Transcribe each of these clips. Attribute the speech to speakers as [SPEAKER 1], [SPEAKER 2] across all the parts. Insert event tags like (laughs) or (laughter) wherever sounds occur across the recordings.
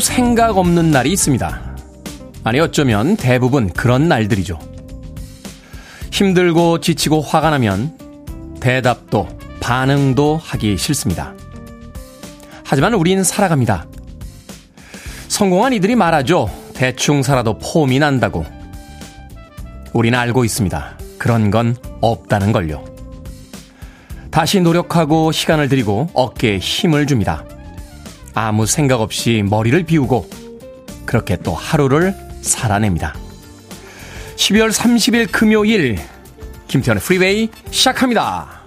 [SPEAKER 1] 생각 없는 날이 있습니다. 아니 어쩌면 대부분 그런 날들이죠. 힘들고 지치고 화가 나면 대답도 반응도 하기 싫습니다. 하지만 우린 살아갑니다. 성공한 이들이 말하죠. 대충 살아도 폼이 난다고. 우리는 알고 있습니다. 그런 건 없다는 걸요. 다시 노력하고 시간을 들이고 어깨에 힘을 줍니다. 아무 생각 없이 머리를 비우고 그렇게 또 하루를 살아냅니다. 12월 30일 금요일 김태훈의 프리웨이 시작합니다.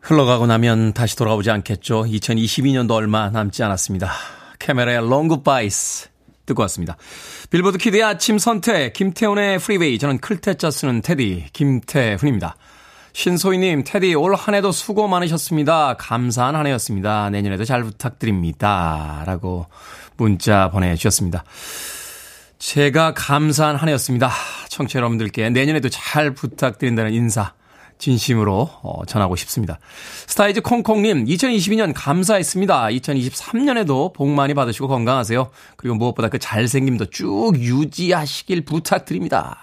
[SPEAKER 1] 흘러가고 나면 다시 돌아오지 않겠죠. 2022년도 얼마 남지 않았습니다. Camel의 Long Goodbyes 듣고 왔습니다. 빌보드 키드의 아침 선택 김태훈의 프리웨이 저는 클 태 자 쓰는 테디 김태훈입니다. 신소희님, 테디, 올 한 해도 수고 많으셨습니다. 감사한 한 해였습니다. 내년에도 잘 부탁드립니다. 라고 문자 보내주셨습니다. 제가 감사한 한 해였습니다. 청취자 여러분들께 내년에도 잘 부탁드린다는 인사 진심으로 어, 전하고 싶습니다. 스타이즈 콩콩님, 2022년 감사했습니다. 2023년에도 복 많이 받으시고 건강하세요. 그리고 무엇보다 그 잘생김도 쭉 유지하시길 부탁드립니다.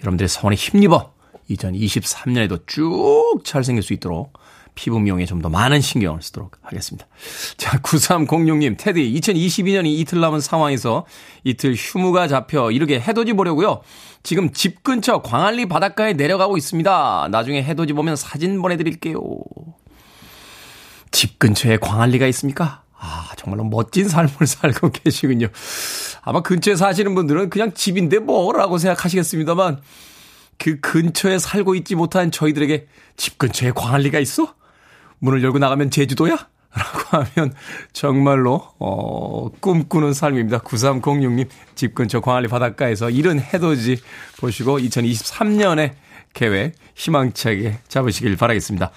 [SPEAKER 1] 여러분들의 성원에 힘입어 2023년에도 쭉 잘생길 수 있도록 피부 미용에 좀 더 많은 신경을 쓰도록 하겠습니다. 자, 9306님, 테디, 2022년이 이틀 남은 상황에서 이틀 휴무가 잡혀 이렇게 해돋이 보려고요. 지금 집 근처 광안리 바닷가에 내려가고 있습니다. 나중에 해돋이 보면 사진 보내드릴게요. 집 근처에 광안리가 있습니까? 아, 정말로 멋진 삶을 살고 (laughs) 계시군요. 아마 근처에 사시는 분들은 그냥 집인데 뭐라고 생각하시겠습니다만, 그 근처에 살고 있지 못한 저희들에게 집 근처에 광안리가 있어? 문을 열고 나가면 제주도야? 라고 하면 정말로 어 꿈꾸는 삶입니다. 9306님 집 근처 광안리 바닷가에서 이른 해돋이 보시고 2023년의 계획 희망차게 잡으시길 바라겠습니다.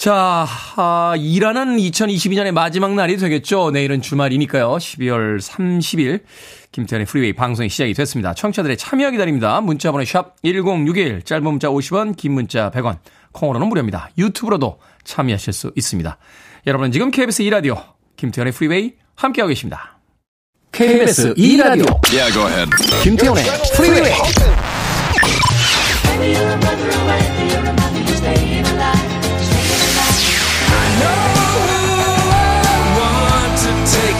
[SPEAKER 1] 자, 아, 일하는 2022년의 마지막 날이 되겠죠. 내일은 주말이니까요. 12월 30일 김태훈의 프리웨이 방송이 시작이 됐습니다. 청취자들의 참여 기다립니다. 문자번호 샵 1061, 짧은 문자 50원, 긴 문자 100원, 콩으로는 무료입니다. 유튜브로도 참여하실 수 있습니다. 여러분은 지금 KBS 2라디오 김태훈의 프리웨이 함께하고 계십니다. KBS 2라디오 yeah, go ahead. 김태훈의 프리웨이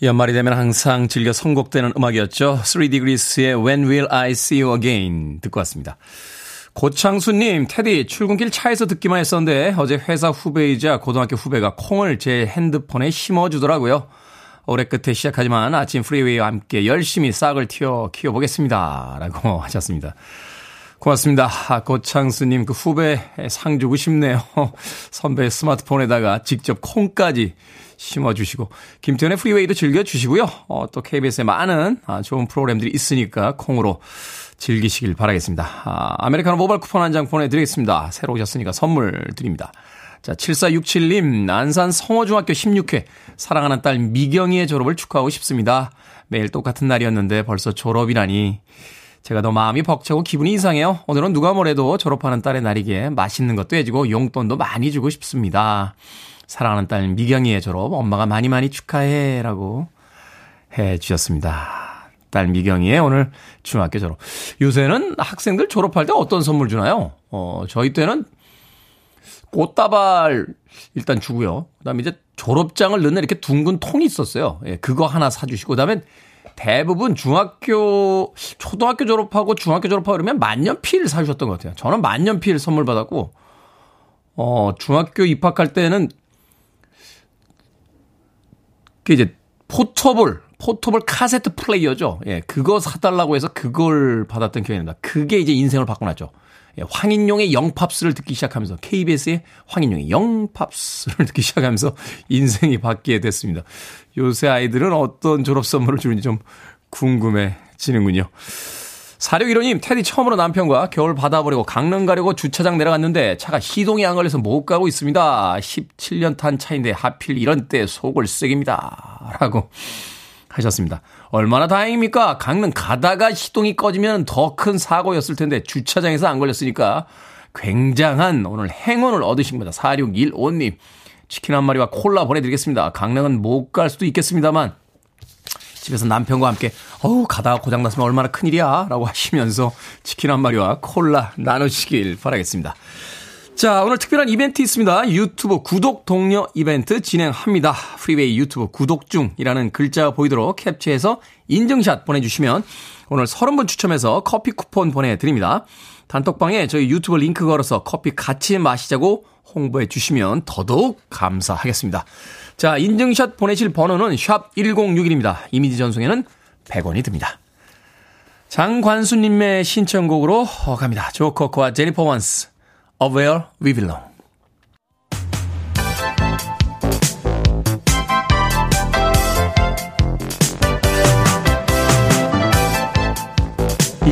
[SPEAKER 1] 연말이 되면 항상 즐겨 선곡되는 음악이었죠. 3degrees의 When Will I See You Again 듣고 왔습니다. 고창수님, 테디, 출근길 차에서 듣기만 했었는데 어제 회사 후배이자 고등학교 후배가 콩을 제 핸드폰에 심어주더라고요. 올해 끝에 시작하지만 아침 프리웨이와 함께 열심히 싹을 튀어 키워보겠습니다. 라고 (laughs) 하셨습니다. 고맙습니다. 아, 고창수님, 그 후배 상 주고 싶네요. (laughs) 선배 스마트폰에다가 직접 콩까지 심어주시고 김태현의 프리웨이도 즐겨주시고요. 어, 또 KBS에 많은 아, 좋은 프로그램들이 있으니까 콩으로 즐기시길 바라겠습니다. 아, 아메리카노 모바일 쿠폰 한 장 보내드리겠습니다. 새로 오셨으니까 선물 드립니다. 자, 7467님, 안산 성호중학교 16회 사랑하는 딸 미경이의 졸업을 축하하고 싶습니다. 매일 똑같은 날이었는데 벌써 졸업이라니. 제가 더 마음이 벅차고 기분이 이상해요. 오늘은 누가 뭐래도 졸업하는 딸의 날이기에 맛있는 것도 해주고 용돈도 많이 주고 싶습니다. 사랑하는 딸 미경이의 졸업 엄마가 많이 많이 축하해 라고 해 주셨습니다. 딸 미경이의 오늘 중학교 졸업. 요새는 학생들 졸업할 때 어떤 선물 주나요? 어, 저희 때는 꽃다발 일단 주고요. 그 다음에 이제 졸업장을 넣는 이렇게 둥근 통이 있었어요. 예, 그거 하나 사주시고, 그 다음에 대부분 중학교, 초등학교 졸업하고 중학교 졸업하고 그러면 만년필 사주셨던 것 같아요. 저는 만년필 선물 받았고, 어, 중학교 입학할 때는 그 이제 포터볼 포토볼 카세트 플레이어죠. 예, 그거 사달라고 해서 그걸 받았던 기억이 납니다. 그게 이제 인생을 바꿔놨죠. 예, 황인용의 영팝스를 듣기 시작하면서 KBS의 황인용의 영팝스를 (laughs) 듣기 시작하면서 인생이 바뀌게 됐습니다. 요새 아이들은 어떤 졸업 선물을 주는지 좀 궁금해지는군요. 4615님, 테디 처음으로 남편과 겨울 보려고 강릉 가려고 주차장 내려갔는데 차가 시동이 안 걸려서 못 가고 있습니다. 17년 탄 차인데 하필 이런 때 속을 쓰깁니다. 라고 하셨습니다. 얼마나 다행입니까? 강릉 가다가 시동이 꺼지면 더 큰 사고였을 텐데 주차장에서 안 걸렸으니까 굉장한 오늘 행운을 얻으신 겁니다. 4615님. 치킨 한 마리와 콜라 보내드리겠습니다. 강릉은 못 갈 수도 있겠습니다만 집에서 남편과 함께 어우 가다가 고장났으면 얼마나 큰일이야 라고 하시면서 치킨 한 마리와 콜라 나누시길 바라겠습니다. 자, 오늘 특별한 이벤트 있습니다. 유튜브 구독 동료 이벤트 진행합니다. 프리웨이 유튜브 구독 중이라는 글자 보이도록 캡처해서 인증샷 보내주시면 오늘 30분 추첨해서 커피 쿠폰 보내드립니다. 단톡방에 저희 유튜브 링크 걸어서 커피 같이 마시자고 홍보해 주시면 더더욱 감사하겠습니다. 자, 인증샷 보내실 번호는 샵 1061입니다. 이미지 전송에는 100원이 듭니다. 장관수님의 신청곡으로 갑니다. 조커커와 제니퍼 원스, Of Where We Belong.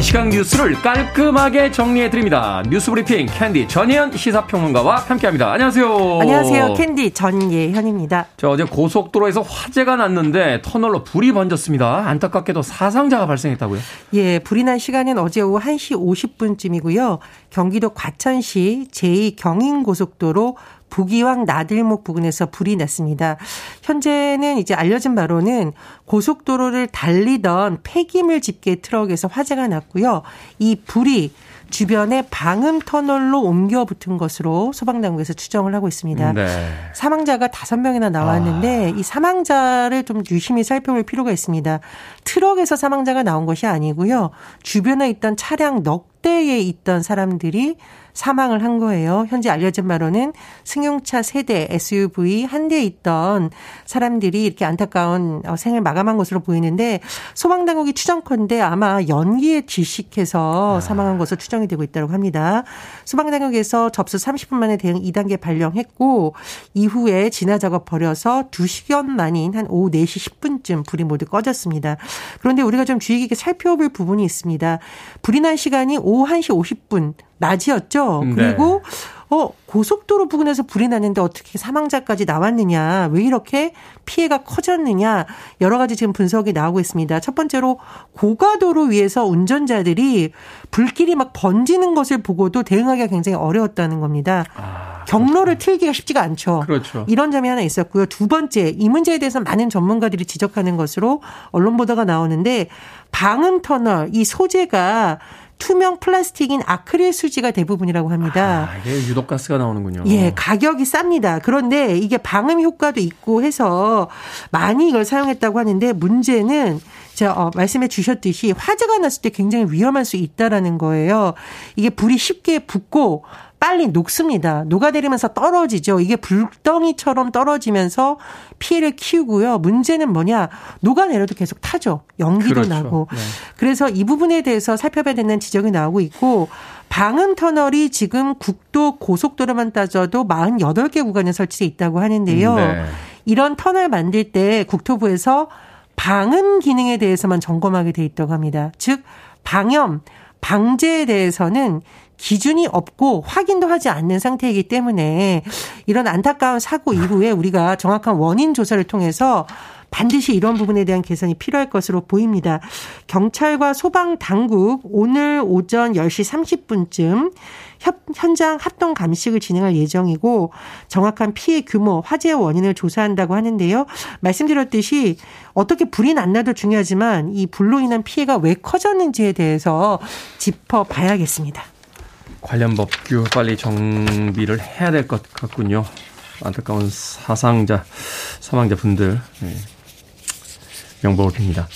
[SPEAKER 1] 시간 뉴스를 깔끔하게 정리해 드립니다. 뉴스 브리핑 캔디 전예현 시사평론가와 함께합니다. 안녕하세요.
[SPEAKER 2] 안녕하세요. 캔디 전예현입니다.
[SPEAKER 1] 자, 어제 고속도로에서 화재가 났는데 터널로 불이 번졌습니다. 안타깝게도 사상자가 발생했다고요?
[SPEAKER 2] 예, 불이 난 시간은 어제 오후 1시 50분쯤이고요. 경기도 과천시 제2경인고속도로 북의왕 나들목 부근에서 불이 났습니다. 현재는 이제 알려진 바로는 고속도로를 달리던 폐기물 집게 트럭에서 화재가 났고요. 이 불이 주변에 방음 터널로 옮겨 붙은 것으로 소방당국에서 추정을 하고 있습니다. 네. 사망자가 다섯 명이나 나왔는데 아. 이 사망자를 좀 유심히 살펴볼 필요가 있습니다. 트럭에서 사망자가 나온 것이 아니고요. 주변에 있던 차량 넉 대에 있던 사람들이 사망을 한 거예요. 현재 알려진 바로는 승용차 세대 SUV 한 대에 있던 사람들이 이렇게 안타까운 어, 생을 마감한 것으로 보이는데 소방당국이 추정컨대 아마 연기에 질식해서 아. 사망한 것으로 추정이 되고 있다고 합니다. 소방당국에서 접수 30분 만에 대응 2단계 발령했고 이후에 진화 작업 벌여서 2시간 만인 한 오후 4시 10분쯤 불이 모두 꺼졌습니다. 그런데 우리가 좀 주의 깊게 살펴볼 부분이 있습니다. 불이 난 시간이 오후 1시 50분 낮이었죠. 네. 그리고 어, 고속도로 부근에서 불이 났는데 어떻게 사망자까지 나왔느냐, 왜 이렇게 피해가 커졌느냐, 여러 가지 지금 분석이 나오고 있습니다. 첫 번째로 고가도로 위에서 운전자들이 불길이 막 번지는 것을 보고도 대응하기가 굉장히 어려웠다는 겁니다. 아, 경로를 틀기가 쉽지가 않죠.
[SPEAKER 1] 그렇죠.
[SPEAKER 2] 이런 점이 하나 있었고요. 두 번째, 이 문제에 대해서 많은 전문가들이 지적하는 것으로 언론 보도가 나오는데 방음 터널, 이 소재가 투명 플라스틱인 아크릴 수지가 대부분이라고 합니다.
[SPEAKER 1] 아, 이게 유독 가스가 나오는군요.
[SPEAKER 2] 예, 가격이 쌉니다. 그런데 이게 방음 효과도 있고 해서 많이 이걸 사용했다고 하는데 문제는 자, 어, 말씀해 주셨듯이 화재가 났을 때 굉장히 위험할 수 있다라는 거예요. 이게 불이 쉽게 붙고 빨리 녹습니다. 녹아내리면서 떨어지죠. 이게 불덩이처럼 떨어지면서 피해를 키우고요. 문제는 뭐냐? 녹아내려도 계속 타죠. 연기도 그렇죠. 나고. 네. 그래서 이 부분에 대해서 살펴봐야 되는 지적이 나오고 있고 방음 터널이 지금 국도 고속도로만 따져도 48개 구간에 설치돼 있다고 하는데요. 네. 이런 터널 만들 때 국토부에서 방음 기능에 대해서만 점검하게 돼 있다고 합니다. 즉 방염 방제에 대해서는 기준이 없고 확인도 하지 않는 상태이기 때문에 이런 안타까운 사고 이후에 우리가 정확한 원인 조사를 통해서 반드시 이런 부분에 대한 개선이 필요할 것으로 보입니다. 경찰과 소방 당국 오늘 오전 10시 30분쯤 현장 합동 감식을 진행할 예정이고 정확한 피해 규모, 화재 원인을 조사한다고 하는데요. 말씀드렸듯이 어떻게 불이 났나도 중요하지만 이 불로 인한 피해가 왜 커졌는지에 대해서 짚어봐야겠습니다.
[SPEAKER 1] 관련 법규 빨리 정비를 해야 될 것 같군요. 안타까운 사상자, 사망자 분들 네. 명복을 빕니다.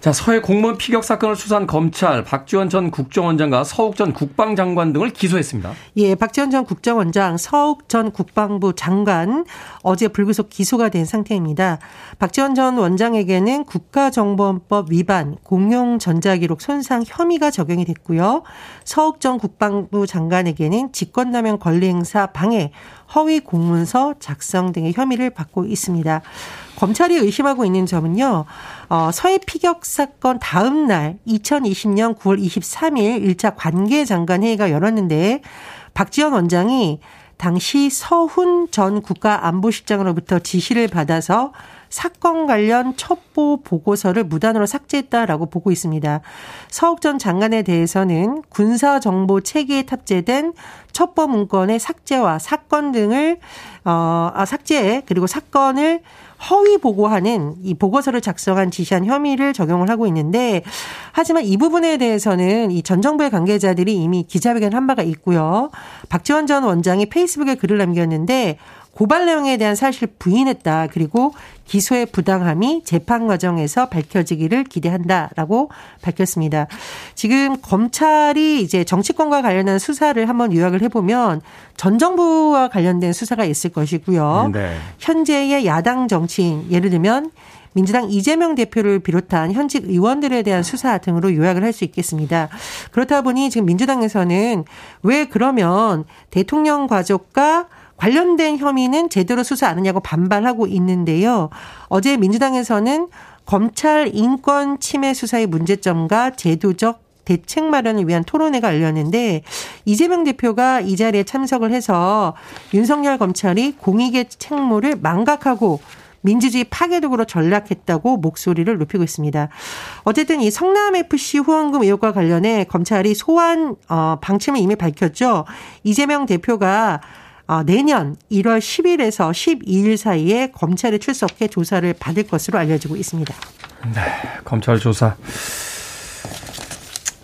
[SPEAKER 1] 자, 서해 공무원 피격 사건을 수사한 검찰 박지원 전 국정원장과 서욱 전 국방장관 등을 기소했습니다.
[SPEAKER 2] 예, 박지원 전 국정원장, 서욱 전 국방부 장관 어제 불구속 기소가 된 상태입니다. 박지원 전 원장에게는 국가정보원법 위반, 공용 전자기록 손상 혐의가 적용이 됐고요. 서욱 전 국방부 장관에게는 직권남용 권리행사 방해, 허위 공문서 작성 등의 혐의를 받고 있습니다. 검찰이 의심하고 있는 점은요. 어, 서해 피격 사건 다음 날 2020년 9월 23일 1차 관계장관 회의가 열었는데 박지원 원장이 당시 서훈 전 국가안보실장으로부터 지시를 받아서 사건 관련 첩보 보고서를 무단으로 삭제했다라고 보고 있습니다. 서욱 전 장관에 대해서는 군사 정보 체계에 탑재된 첩보 문건의 삭제와 사건 등을 어 아, 삭제 그리고 사건을 허위 보고하는 이 보고서를 작성한 지시한 혐의를 적용을 하고 있는데 하지만 이 부분에 대해서는 이 전 정부의 관계자들이 이미 기자회견 한 바가 있고요. 박지원 전 원장이 페이스북에 글을 남겼는데 고발 내용에 대한 사실 부인했다. 그리고 기소의 부당함이 재판 과정에서 밝혀지기를 기대한다라고 밝혔습니다. 지금 검찰이 이제 정치권과 관련한 수사를 한번 요약을 해보면 전 정부와 관련된 수사가 있을 것이고요. 네. 현재의 야당 정치인 예를 들면 민주당 이재명 대표를 비롯한 현직 의원들에 대한 수사 등으로 요약을 할 수 있겠습니다. 그렇다 보니 지금 민주당에서는 왜 그러면 대통령 가족과 관련된 혐의는 제대로 수사 안 하냐고 반발하고 있는데요. 어제 민주당에서는 검찰 인권 침해 수사의 문제점과 제도적 대책 마련을 위한 토론회가 열렸는데 이재명 대표가 이 자리에 참석을 해서 윤석열 검찰이 공익의 책무를 망각하고 민주주의 파괴독으로 전락했다고 목소리를 높이고 있습니다. 어쨌든 이 성남 FC 후원금 의혹과 관련해 검찰이 소환 어 방침을 이미 밝혔죠. 이재명 대표가 어, 내년 1월 10일에서 12일 사이에 검찰에 출석해 조사를 받을 것으로 알려지고 있습니다.
[SPEAKER 1] 네, 검찰 조사.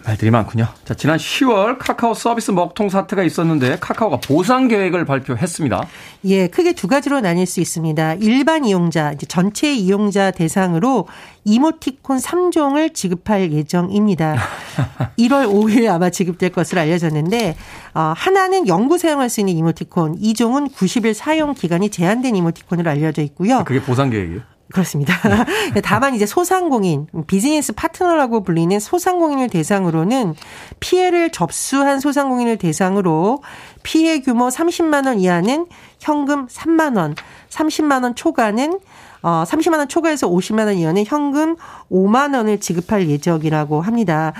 [SPEAKER 1] 말들이 많군요. 자, 지난 10월 카카오 서비스 먹통 사태가 있었는데 카카오가 보상 계획을 발표했습니다.
[SPEAKER 2] 예, 크게 두 가지로 나뉠 수 있습니다. 일반 이용자, 이제 전체 이용자 대상으로 이모티콘 3종을 지급할 예정입니다. (laughs) 1월 5일 아마 지급될 것으로 알려졌는데 어, 하나는 영구 사용할 수 있는 이모티콘, 2종은 90일 사용 기간이 제한된 이모티콘으로 알려져 있고요.
[SPEAKER 1] 그게 보상 계획이에요?
[SPEAKER 2] 그렇습니다. (laughs) 다만 이제 소상공인, 비즈니스 파트너라고 불리는 소상공인을 대상으로는 피해를 접수한 소상공인을 대상으로 피해 규모 30만 원 이하는 현금 3만 원, 30만 원 초과는 어 30만 원 초과해서 50만 원 이하는 현금 5만 원을 지급할 예정이라고 합니다.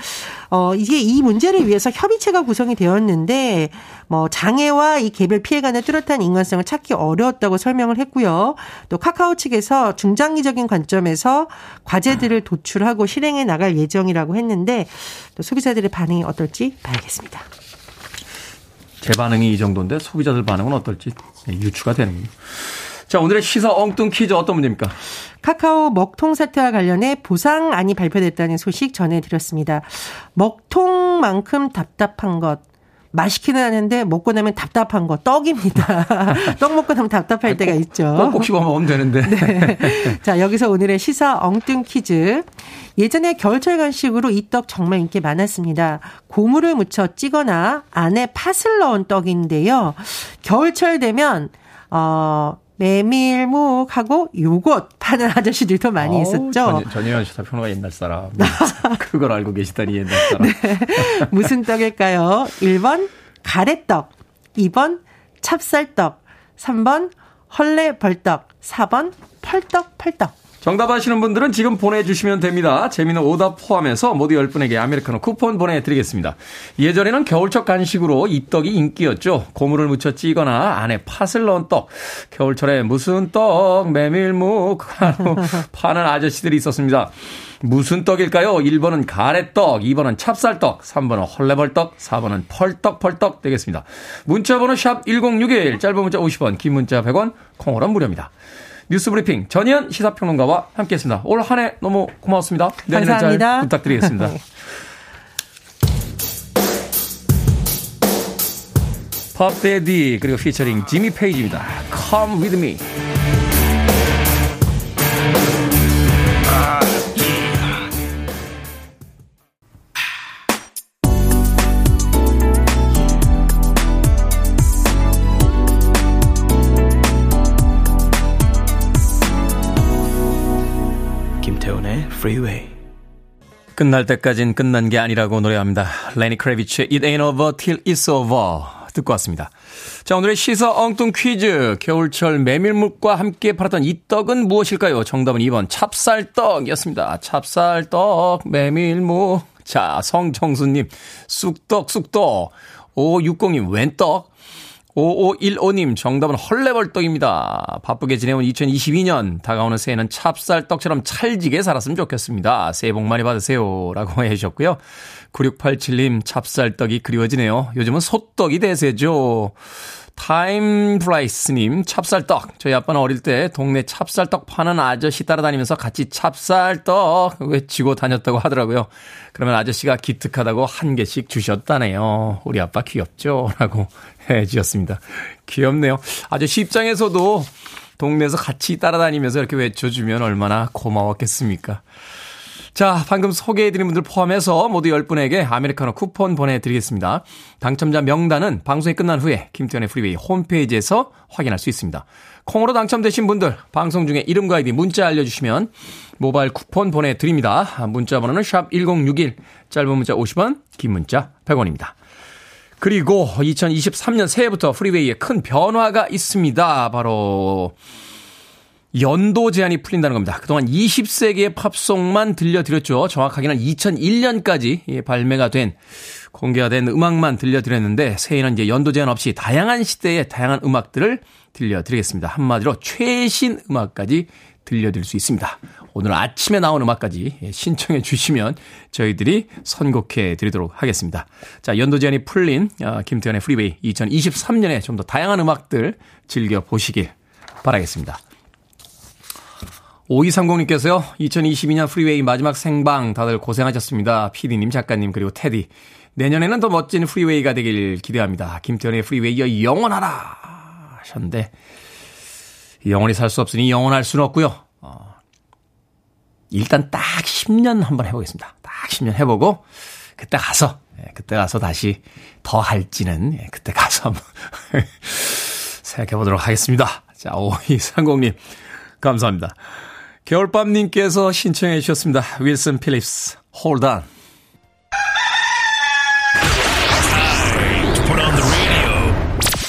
[SPEAKER 2] 어 이게 이 문제를 위해서 협의체가 구성이 되었는데 뭐 장애와 이 개별 피해 간의 뚜렷한 인간성을 찾기 어려웠다고 설명을 했고요. 또 카카오 측에서 중장기적인 관점에서 과제들을 도출하고 실행해 나갈 예정이라고 했는데 또 소비자들의 반응이 어떨지 봐야겠습니다.
[SPEAKER 1] 제 반응이 이 정도인데 소비자들 반응은 어떨지 유추가 되는군요. 자, 오늘의 시사 엉뚱 퀴즈 어떤 문제입니까?
[SPEAKER 2] 카카오 먹통 사태와 관련해 보상안이 발표됐다는 소식 전해드렸습니다. 먹통만큼 답답한 것. 맛있기는 하는데 먹고 나면 답답한 거 떡입니다. (laughs) 떡 먹고 나면 답답할 때가 있죠.
[SPEAKER 1] 꼭 씹어 먹으면 되는데. (laughs) 네. (laughs)
[SPEAKER 2] 자 여기서 오늘의 시사 엉뚱 퀴즈. 예전에 겨울철 간식으로 이 떡 정말 인기 많았습니다. 고무를 묻혀 찌거나 안에 팥을 넣은 떡인데요. 겨울철 되면 어 메밀묵하고 요것 파는 아저씨들도 많이 있었죠. 전,
[SPEAKER 1] 전혜연 시사평론가 옛날 사람. (laughs) 그걸 알고 계시다니 옛날 사람. 네.
[SPEAKER 2] 무슨 떡일까요? 1번 가래떡, 2번 찹쌀떡, 3번 헐레벌떡, 4번 펄떡펄떡.
[SPEAKER 1] 정답 아시는 분들은 지금 보내주시면 됩니다. 재미는 오답 포함해서 모두 10분에게 아메리카노 쿠폰 보내드리겠습니다. 예전에는 겨울철 간식으로 이 떡이 인기였죠. 고무를 묻혀 찌거나 안에 팥을 넣은 떡. 겨울철에 무슨 떡, 메밀묵 (laughs) 파는 아저씨들이 있었습니다. 무슨 떡일까요? 1번은 가래떡, 2번은 찹쌀떡, 3번은 헐레벌떡, 4번은 펄떡펄떡 되겠습니다. 문자번호 샵 1061, 짧은 문자 50원, 긴 문자 100원, 콩으로 무료입니다. 뉴스 브리핑 전희연 시사평론가와 함께했습니다. 올 한 해 너무 고맙습니다.
[SPEAKER 2] 내년에 잘
[SPEAKER 1] 부탁드리겠습니다. (laughs) 팝데디 그리고 피처링 지미 페이지입니다. Come with me. Freeway. 끝날 때까진 끝난 게 아니라고 노래합니다. 레니 크레비치의 It Ain't Over Till It's Over 듣고 왔습니다. 자, 오늘의 시서 엉뚱 퀴즈. 겨울철 메밀묵과 함께 팔았던 이 떡은 무엇일까요? 정답은 2번 찹쌀떡이었습니다. 찹쌀떡, 메밀묵. 자, 성정수님, 쑥떡, 쑥떡. 5560님, 웬떡? 5515님, 정답은 헐레벌떡입니다. 바쁘게 지내온 2022년, 다가오는 새해는 찹쌀떡처럼 찰지게 살았으면 좋겠습니다. 새해 복 많이 받으세요. 라고 (laughs) 해주셨고요. 9687님, 찹쌀떡이 그리워지네요. 요즘은 소떡이 대세죠. Time Flies님, 찹쌀떡. 저희 아빠는 어릴 때 동네 찹쌀떡 파는 아저씨 따라다니면서 같이 찹쌀떡 외치고 다녔다고 하더라고요. 그러면 아저씨가 기특하다고 한 개씩 주셨다네요. 우리 아빠 귀엽죠? 라고 (laughs) 해 주셨습니다. 귀엽네요. 아저씨 입장에서도 동네에서 같이 따라다니면서 이렇게 외쳐주면 얼마나 고마웠겠습니까? 자, 방금 소개해드린 분들 포함해서 모두 10분에게 아메리카노 쿠폰 보내드리겠습니다. 당첨자 명단은 방송이 끝난 후에 김태훈의 프리웨이 홈페이지에서 확인할 수 있습니다. 콩으로 당첨되신 분들 방송 중에 이름과 아이디 문자 알려주시면 모바일 쿠폰 보내드립니다. 문자 번호는 샵 1061, 짧은 문자 50원, 긴 문자 100원입니다. 그리고 2023년 새해부터 프리웨이에 큰 변화가 있습니다. 바로 연도 제한이 풀린다는 겁니다. 그동안 20세기의 팝송만 들려드렸죠. 정확하게는 2001년까지 발매가 된 공개가 된 음악만 들려드렸는데 새해는 이제 연도 제한 없이 다양한 시대의 다양한 음악들을 들려드리겠습니다. 한마디로 최신 음악까지 들려드릴 수 있습니다. 오늘 아침에 나온 음악까지 신청해 주시면 저희들이 선곡해 드리도록 하겠습니다. 자, 연도 제한이 풀린 어, 김태훈의 프리웨이 2023년에 좀 더 다양한 음악들 즐겨 보시길 바라겠습니다. 5230님께서요, 2022년 프리웨이 마지막 생방 다들 고생하셨습니다. PD님, 작가님, 그리고 테디. 내년에는 더 멋진 프리웨이가 되길 기대합니다. 김태훈의 프리웨이여 영원하라! 하셨는데, 영원히 살 수 없으니 영원할 수는 없고요. 어, 일단 딱 10년 한번 해보겠습니다. 딱 10년 해보고, 그때 가서, 예, 그때 가서 다시 더 할지는, 예, 그때 가서 한번 (laughs) 생각해 보도록 하겠습니다. 자, 5230님, 감사합니다. 겨울밤님께서 신청해 주셨습니다. 윌슨 필립스, Hold On.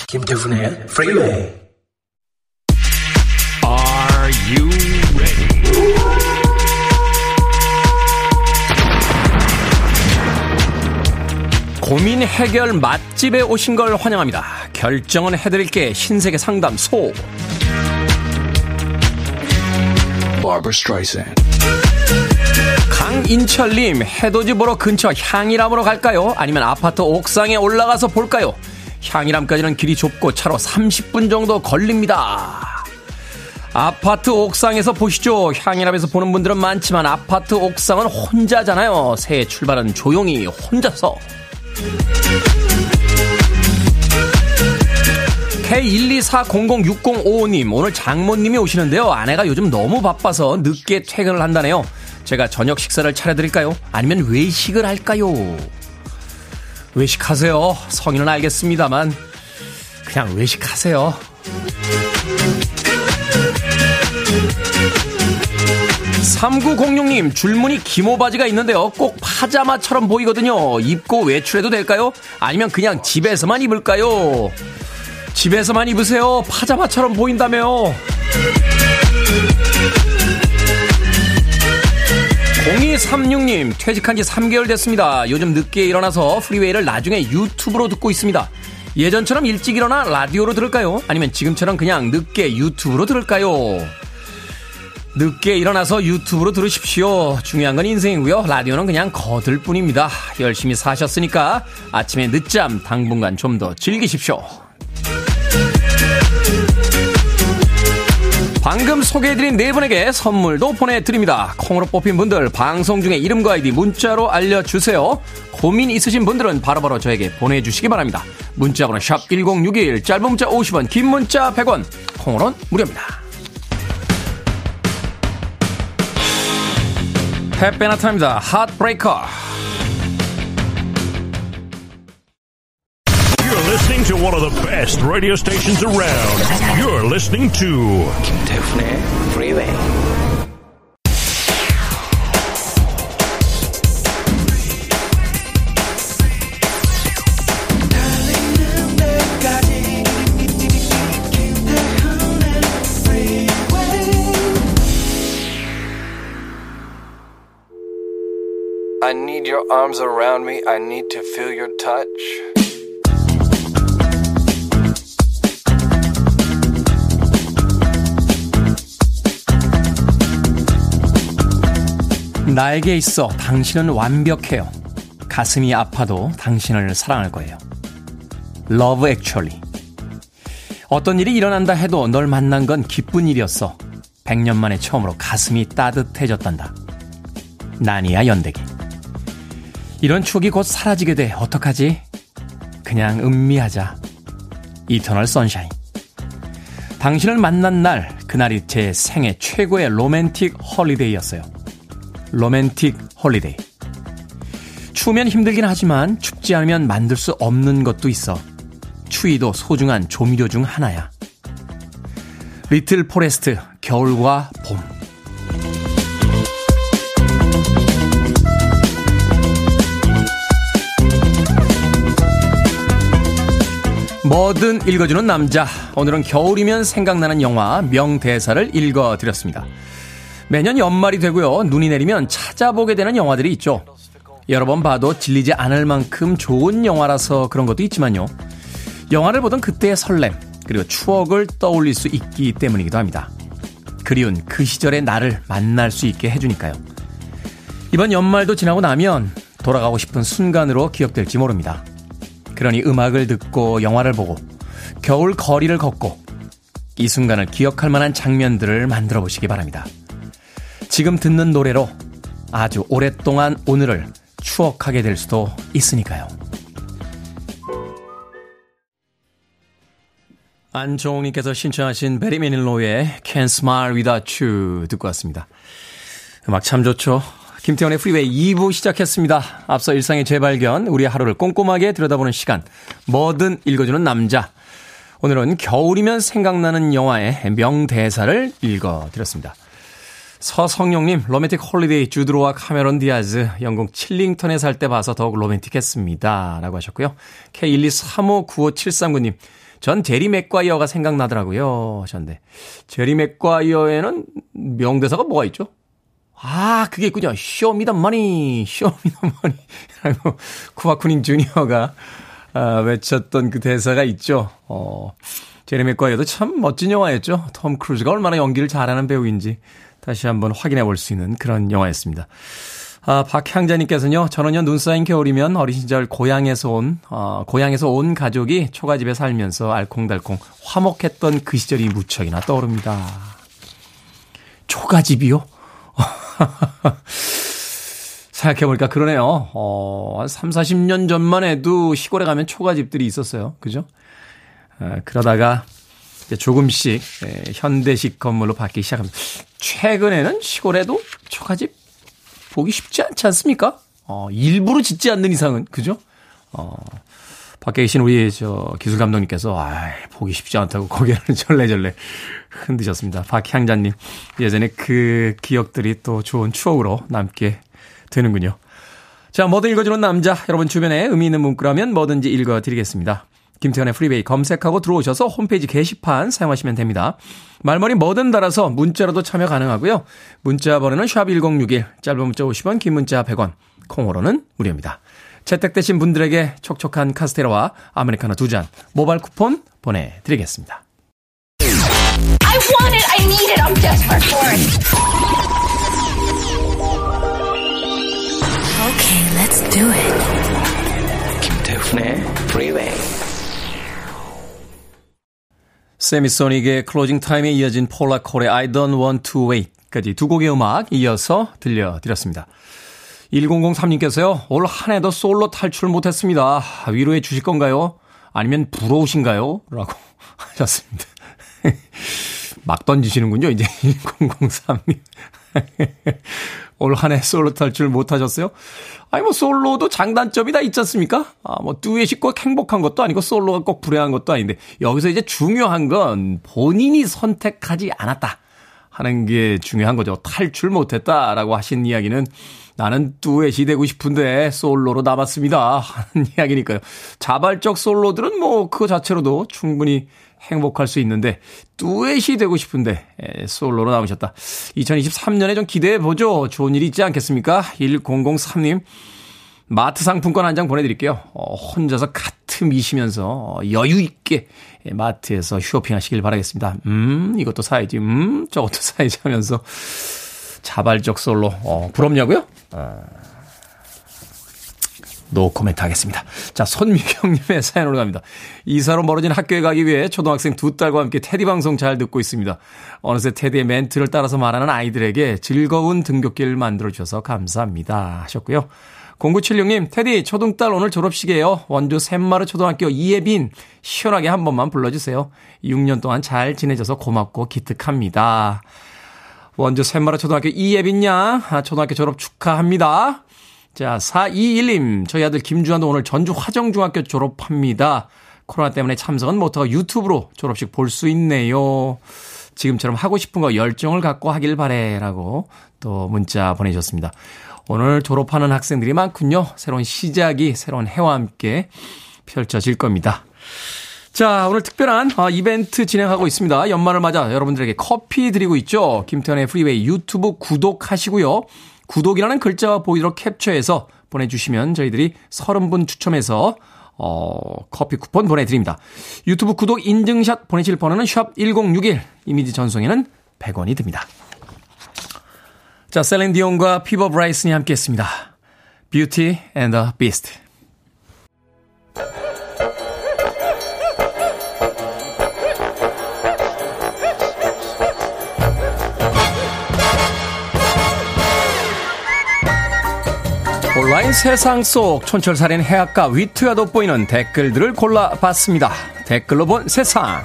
[SPEAKER 1] 김태훈의 Freeway. Are you ready? 고민 해결 맛집에 오신 걸 환영합니다. 결정은 해드릴게 신세계 상담소. Barbara Streisand. 강인철님, 해돋이 보러 근처 향이람으로 갈까요? 아니면 아파트 옥상에 올라가서 볼까요? 향이람까지는 길이 좁고 차로 30분 정도 걸립니다. 아파트 옥상에서 보시죠. 향이람에서 보는 분들은 많지만 아파트 옥상은 혼자잖아요. 새해 출발은 조용히 혼자서. K124006055님, 오늘 장모님이 오시는데요. 아내가 요즘 너무 바빠서 늦게 퇴근을 한다네요. 제가 저녁 식사를 차려드릴까요? 아니면 외식을 할까요? 외식하세요. 성인은 알겠습니다만, 그냥 외식하세요. 3906님, 줄무늬 기모 바지가 있는데요. 꼭 파자마처럼 보이거든요. 입고 외출해도 될까요? 아니면 그냥 집에서만 입을까요? 집에서만 입으세요. 파자마처럼 보인다며요. 0236님, 퇴직한 지 3개월 됐습니다. 요즘 늦게 일어나서 프리웨이를 나중에 유튜브로 듣고 있습니다. 예전처럼 일찍 일어나 라디오로 들을까요? 아니면 지금처럼 그냥 늦게 유튜브로 들을까요? 늦게 일어나서 유튜브로 들으십시오. 중요한 건 인생이고요. 라디오는 그냥 거들 뿐입니다. 열심히 사셨으니까 아침에 늦잠 당분간 좀 더 즐기십시오. 방금 소개해드린 네 분에게 선물도 보내드립니다. 콩으로 뽑힌 분들 방송 중에 이름과 아이디 문자로 알려주세요. 고민 있으신 분들은 바로바로 바로 저에게 보내주시기 바랍니다. 문자번호 샵 1061, 짧은 문자 50원, 긴 문자 100원, 콩으로는 무료입니다. 햇베나타입니다. 핫브레이커. listening to one of the best radio stations around. You're listening to Kim Freeway. I need your arms around me. I need to feel your touch. 나에게 있어 당신은 완벽해요. 가슴이 아파도 당신을 사랑할 거예요. Love Actually. 어떤 일이 일어난다 해도 널 만난 건 기쁜 일이었어. 100년 만에 처음으로 가슴이 따뜻해졌단다. 나니아 연대기. 이런 추억이 곧 사라지게 돼. 어떡하지? 그냥 음미하자. 이터널 선샤인. 당신을 만난 날, 그날이 제 생애 최고의 로맨틱 홀리데이였어요. 로맨틱 홀리데이. 추우면 힘들긴 하지만 춥지 않으면 만들 수 없는 것도 있어. 추위도 소중한 조미료 중 하나야. 리틀 포레스트, 겨울과 봄. 뭐든 읽어주는 남자. 오늘은 겨울이면 생각나는 영화 명대사를 읽어드렸습니다. 매년 연말이 되고요. 눈이 내리면 찾아보게 되는 영화들이 있죠. 여러 번 봐도 질리지 않을 만큼 좋은 영화라서 그런 것도 있지만요. 영화를 보던 그때의 설렘, 그리고 추억을 떠올릴 수 있기 때문이기도 합니다. 그리운 그 시절의 나를 만날 수 있게 해주니까요. 이번 연말도 지나고 나면 돌아가고 싶은 순간으로 기억될지 모릅니다. 그러니 음악을 듣고 영화를 보고 겨울 거리를 걷고 이 순간을 기억할 만한 장면들을 만들어 보시기 바랍니다. 지금 듣는 노래로 아주 오랫동안 오늘을 추억하게 될 수도 있으니까요. 안종님께서 신청하신 배리 매닐로우의 Can't Smile Without You 듣고 왔습니다. 음악 참 좋죠. 김태훈의 프리웨이 2부 시작했습니다. 앞서 일상의 재발견, 우리 하루를 꼼꼼하게 들여다보는 시간, 뭐든 읽어주는 남자. 오늘은 겨울이면 생각나는 영화의 명대사를 읽어드렸습니다. 서성용님, 로맨틱 홀리데이 주드 로와 카메론 디아즈, 영국 칠링턴에 살 때 봐서 더욱 로맨틱했습니다. 라고 하셨고요. K123595739님, 전 제리 맥과이어가 생각나더라고요. 하셨는데, 제리 맥과이어에는 명대사가 뭐가 있죠? 아, 그게 있군요. 쇼미더 머니, 쇼미더 머니. 라고 쿠바 구딩 주니어가 아, 외쳤던 그 대사가 있죠. 어, 제레미 과이어도 참 멋진 영화였죠. 톰 크루즈가 얼마나 연기를 잘하는 배우인지 다시 한번 확인해 볼 수 있는 그런 영화였습니다. 아, 박향자님께서는요, 전원년 눈 쌓인 겨울이면 어린 시절 고향에서 온, 어, 고향에서 온 가족이 초가집에 살면서 알콩달콩 화목했던 그 시절이 무척이나 떠오릅니다. 초가집이요? (laughs) 생각해보니까 그러네요. 어, 한 3, 40년 전만 해도 시골에 가면 초가집들이 있었어요. 그죠? 어, 그러다가 조금씩 예, 현대식 건물로 바뀌기 시작합니다. 최근에는 시골에도 초가집 보기 쉽지 않지 않습니까? 어, 일부러 짓지 않는 이상은, 그죠? 어, 밖에 계신 우리 저 기술 감독님께서 아, 보기 쉽지 않다고 고개를 (laughs) 절레절레 흔드셨습니다. 박향자님 예전에 그 기억들이 또 좋은 추억으로 남게 되는군요. 자, 뭐든 읽어주는 남자 여러분 주변에 의미 있는 문구라면 뭐든지 읽어드리겠습니다. 김태현의 프리베이 검색하고 들어오셔서 홈페이지 게시판 사용하시면 됩니다. 말머리 뭐든 달아서 문자로도 참여 가능하고요. 문자 번호는 샵1061 짧은 문자 50원 긴 문자 100원 콩으로는 무료입니다. 채택되신 분들에게 촉촉한 카스테라와 아메리카노 두 잔 모바일 쿠폰 보내드리겠습니다. I want it, I need it, I'm desperate for it. Okay, let's do it. 김태훈의 Freeway. 세미소닉의 Closing Time에 이어진 폴라 콜의 I don't want to wait까지 두 곡의 음악 이어서 들려드렸습니다. 1003님께서요, 올 한 해도 솔로 탈출 못했습니다. 위로해 주실 건가요? 아니면 부러우신가요? 라고 (laughs) 하셨습니다. (laughs) 막 던지시는군요, 이제 1003님. (laughs) 올 한 해 솔로 탈출 못하셨어요? 아니, 뭐, 솔로도 장단점이 다 있지 않습니까? 아, 뭐, 듀엣이 꼭 행복한 것도 아니고, 솔로가 꼭 불행한 것도 아닌데, 여기서 이제 중요한 건 본인이 선택하지 않았다. 하는 게 중요한 거죠. 탈출 못했다라고 하신 이야기는 나는 듀엣이 되고 싶은데 솔로로 남았습니다. 하는 (laughs) 이야기니까요. 자발적 솔로들은 뭐 그거 자체로도 충분히 행복할 수 있는데 듀엣이 되고 싶은데 에, 솔로로 남으셨다. 2023년에 좀 기대해 보죠. 좋은 일이 있지 않겠습니까? 1003님 마트 상품권 한 장 보내드릴게요. 어, 혼자서 카트 미시면서 어, 여유 있게 마트에서 쇼핑하시길 바라겠습니다. 음 이것도 사야지. 음 저것도 (laughs) 사야지 하면서 자발적 솔로 어, 부럽냐고요? 어. 노 코멘트 하겠습니다. 자, 손미경님의 (laughs) 사연으로 갑니다. 이사로 멀어진 학교에 가기 위해 초등학생 두 딸과 함께 테디 방송 잘 듣고 있습니다. 어느새 테디의 멘트를 따라서 말하는 아이들에게 즐거운 등굣길을 만들어주셔서 감사합니다. 하셨고요. 0976님, 테디, 초등딸 오늘 졸업식이에요. 원주 샘마르 초등학교 이예빈, 시원하게 한 번만 불러주세요. 6년 동안 잘 지내줘서 고맙고 기특합니다. 원주 샘마르 초등학교 이예빈 양, 아, 초등학교 졸업 축하합니다. 자, 421님, 저희 아들 김주환도 오늘 전주 화정중학교 졸업합니다. 코로나 때문에 참석은 못하고 유튜브로 졸업식 볼 수 있네요. 지금처럼 하고 싶은 거 열정을 갖고 하길 바래라고 또 문자 보내주셨습니다. 오늘 졸업하는 학생들이 많군요. 새로운 시작이 새로운 해와 함께 펼쳐질 겁니다. 자, 오늘 특별한 어, 이벤트 진행하고 있습니다. 연말을 맞아 여러분들에게 커피 드리고 있죠. 김태훈의 프리웨이 유튜브 구독하시고요. 구독이라는 글자가 보이도록 캡처해서 보내주시면 저희들이 30분 추첨해서 어, 커피 쿠폰 보내드립니다. 유튜브 구독 인증샷 보내실 번호는 샵1061 이미지 전송에는 100원이 듭니다. 자, 셀린 디온과 피보 브라이슨이 함께 했습니다. Beauty and the Beast. 온라인 세상 속 촌철살인 해악과 위트가 돋보이는 댓글들을 골라봤습니다. 댓글로 본 세상.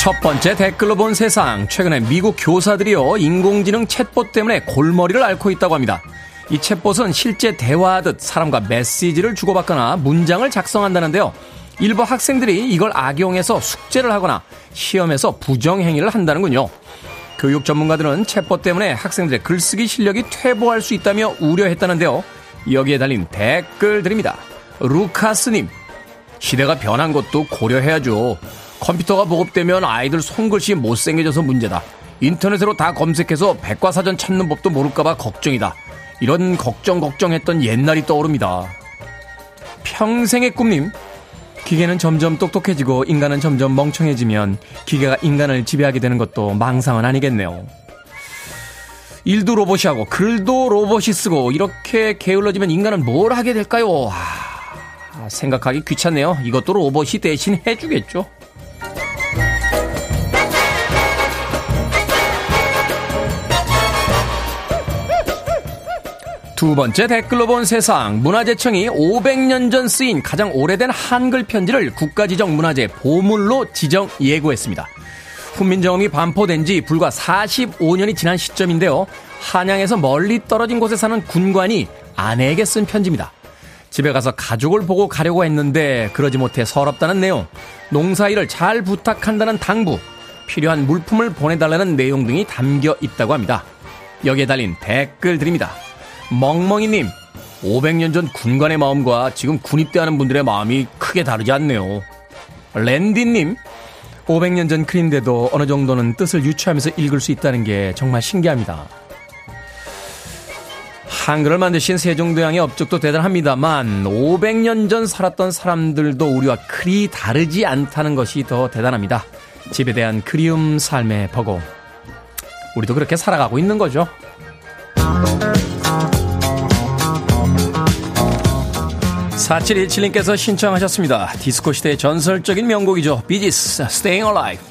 [SPEAKER 1] 첫 번째 댓글로 본 세상. 최근에 미국 교사들이요, 인공지능 챗봇 때문에 골머리를 앓고 있다고 합니다. 이 챗봇은 실제 대화하듯 사람과 메시지를 주고받거나 문장을 작성한다는데요. 일부 학생들이 이걸 악용해서 숙제를 하거나 시험에서 부정행위를 한다는군요. 교육 전문가들은 챗봇 때문에 학생들의 글쓰기 실력이 퇴보할 수 있다며 우려했다는데요. 여기에 달린 댓글 드립니다. 루카스님, 시대가 변한 것도 고려해야죠. 컴퓨터가 보급되면 아이들 손글씨 못생겨져서 문제다. 인터넷으로 다 검색해서 백과사전 찾는 법도 모를까봐 걱정이다. 이런 걱정 걱정했던 옛날이 떠오릅니다. 평생의 꿈님. 기계는 점점 똑똑해지고 인간은 점점 멍청해지면 기계가 인간을 지배하게 되는 것도 망상은 아니겠네요. 일도 로봇이 하고 글도 로봇이 쓰고 이렇게 게을러지면 인간은 뭘 하게 될까요? 아, 생각하기 귀찮네요. 이것도 로봇이 대신 해주겠죠. 두 번째 댓글로 본 세상 문화재청이 500년 전 쓰인 가장 오래된 한글 편지를 국가지정 문화재 보물로 지정 예고했습니다. 훈민정음이 반포된 지 불과 45년이 지난 시점인데요. 한양에서 멀리 떨어진 곳에 사는 군관이 아내에게 쓴 편지입니다. 집에 가서 가족을 보고 가려고 했는데 그러지 못해 서럽다는 내용, 농사일을 잘 부탁한다는 당부, 필요한 물품을 보내달라는 내용 등이 담겨 있다고 합니다. 여기에 달린 댓글 드립니다. 멍멍이님, 500년 전 군관의 마음과 지금 군입대하는 분들의 마음이 크게 다르지 않네요. 랜디님, 500년 전 글인데도 어느 정도는 뜻을 유추하면서 읽을 수 있다는 게 정말 신기합니다. 한글을 만드신 세종대왕의 업적도 대단합니다만 500년 전 살았던 사람들도 우리와 그리 다르지 않다는 것이 더 대단합니다. 집에 대한 그리움 삶의 버거. 우리도 그렇게 살아가고 있는 거죠. 4717님께서 신청하셨습니다. 디스코 시대의 전설적인 명곡이죠. 비지스, Staying Alive.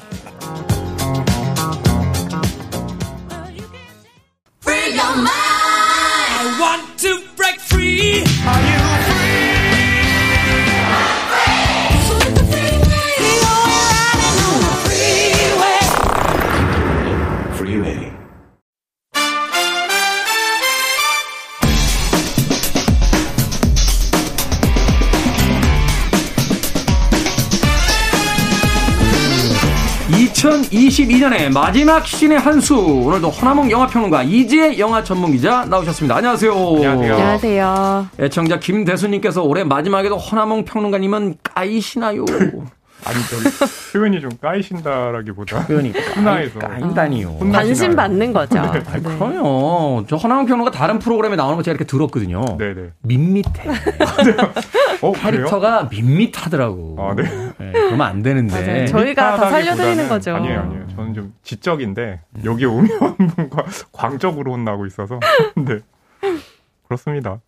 [SPEAKER 1] 2022년의 마지막 시즌의 한 수 오늘도 허나몽 영화평론가 이지혜 영화 전문기자 나오셨습니다. 안녕하세요.
[SPEAKER 3] 안녕하세요.
[SPEAKER 4] 안녕하세요.
[SPEAKER 1] 애청자 김대수님께서 올해 마지막에도 허나몽 평론가님은 까이시나요? (laughs)
[SPEAKER 3] 아니 좀 (laughs) 표현이 좀 까이신다라기보다
[SPEAKER 1] 표현이 (laughs)
[SPEAKER 3] 훈화해서
[SPEAKER 1] 까인다니요.
[SPEAKER 4] 관심 받는 거죠.
[SPEAKER 1] 네. 아, 그럼요. 저 허나몽 평론가 다른 프로그램에 나오는 거 제가 이렇게 들었거든요.
[SPEAKER 3] 네네.
[SPEAKER 1] 밋밋해. (laughs)
[SPEAKER 3] 어, 그래요?
[SPEAKER 1] 캐릭터가 밋밋하더라고.
[SPEAKER 3] 아, 네.
[SPEAKER 1] 네, 그러면 안 되는데.
[SPEAKER 4] 맞아요. 저희가 다 살려드리는 거죠.
[SPEAKER 3] 아니에요, 아니에요. 저는 좀 지적인데 여기 오면 뭔가 광적으로 혼나고 있어서 네 그렇습니다.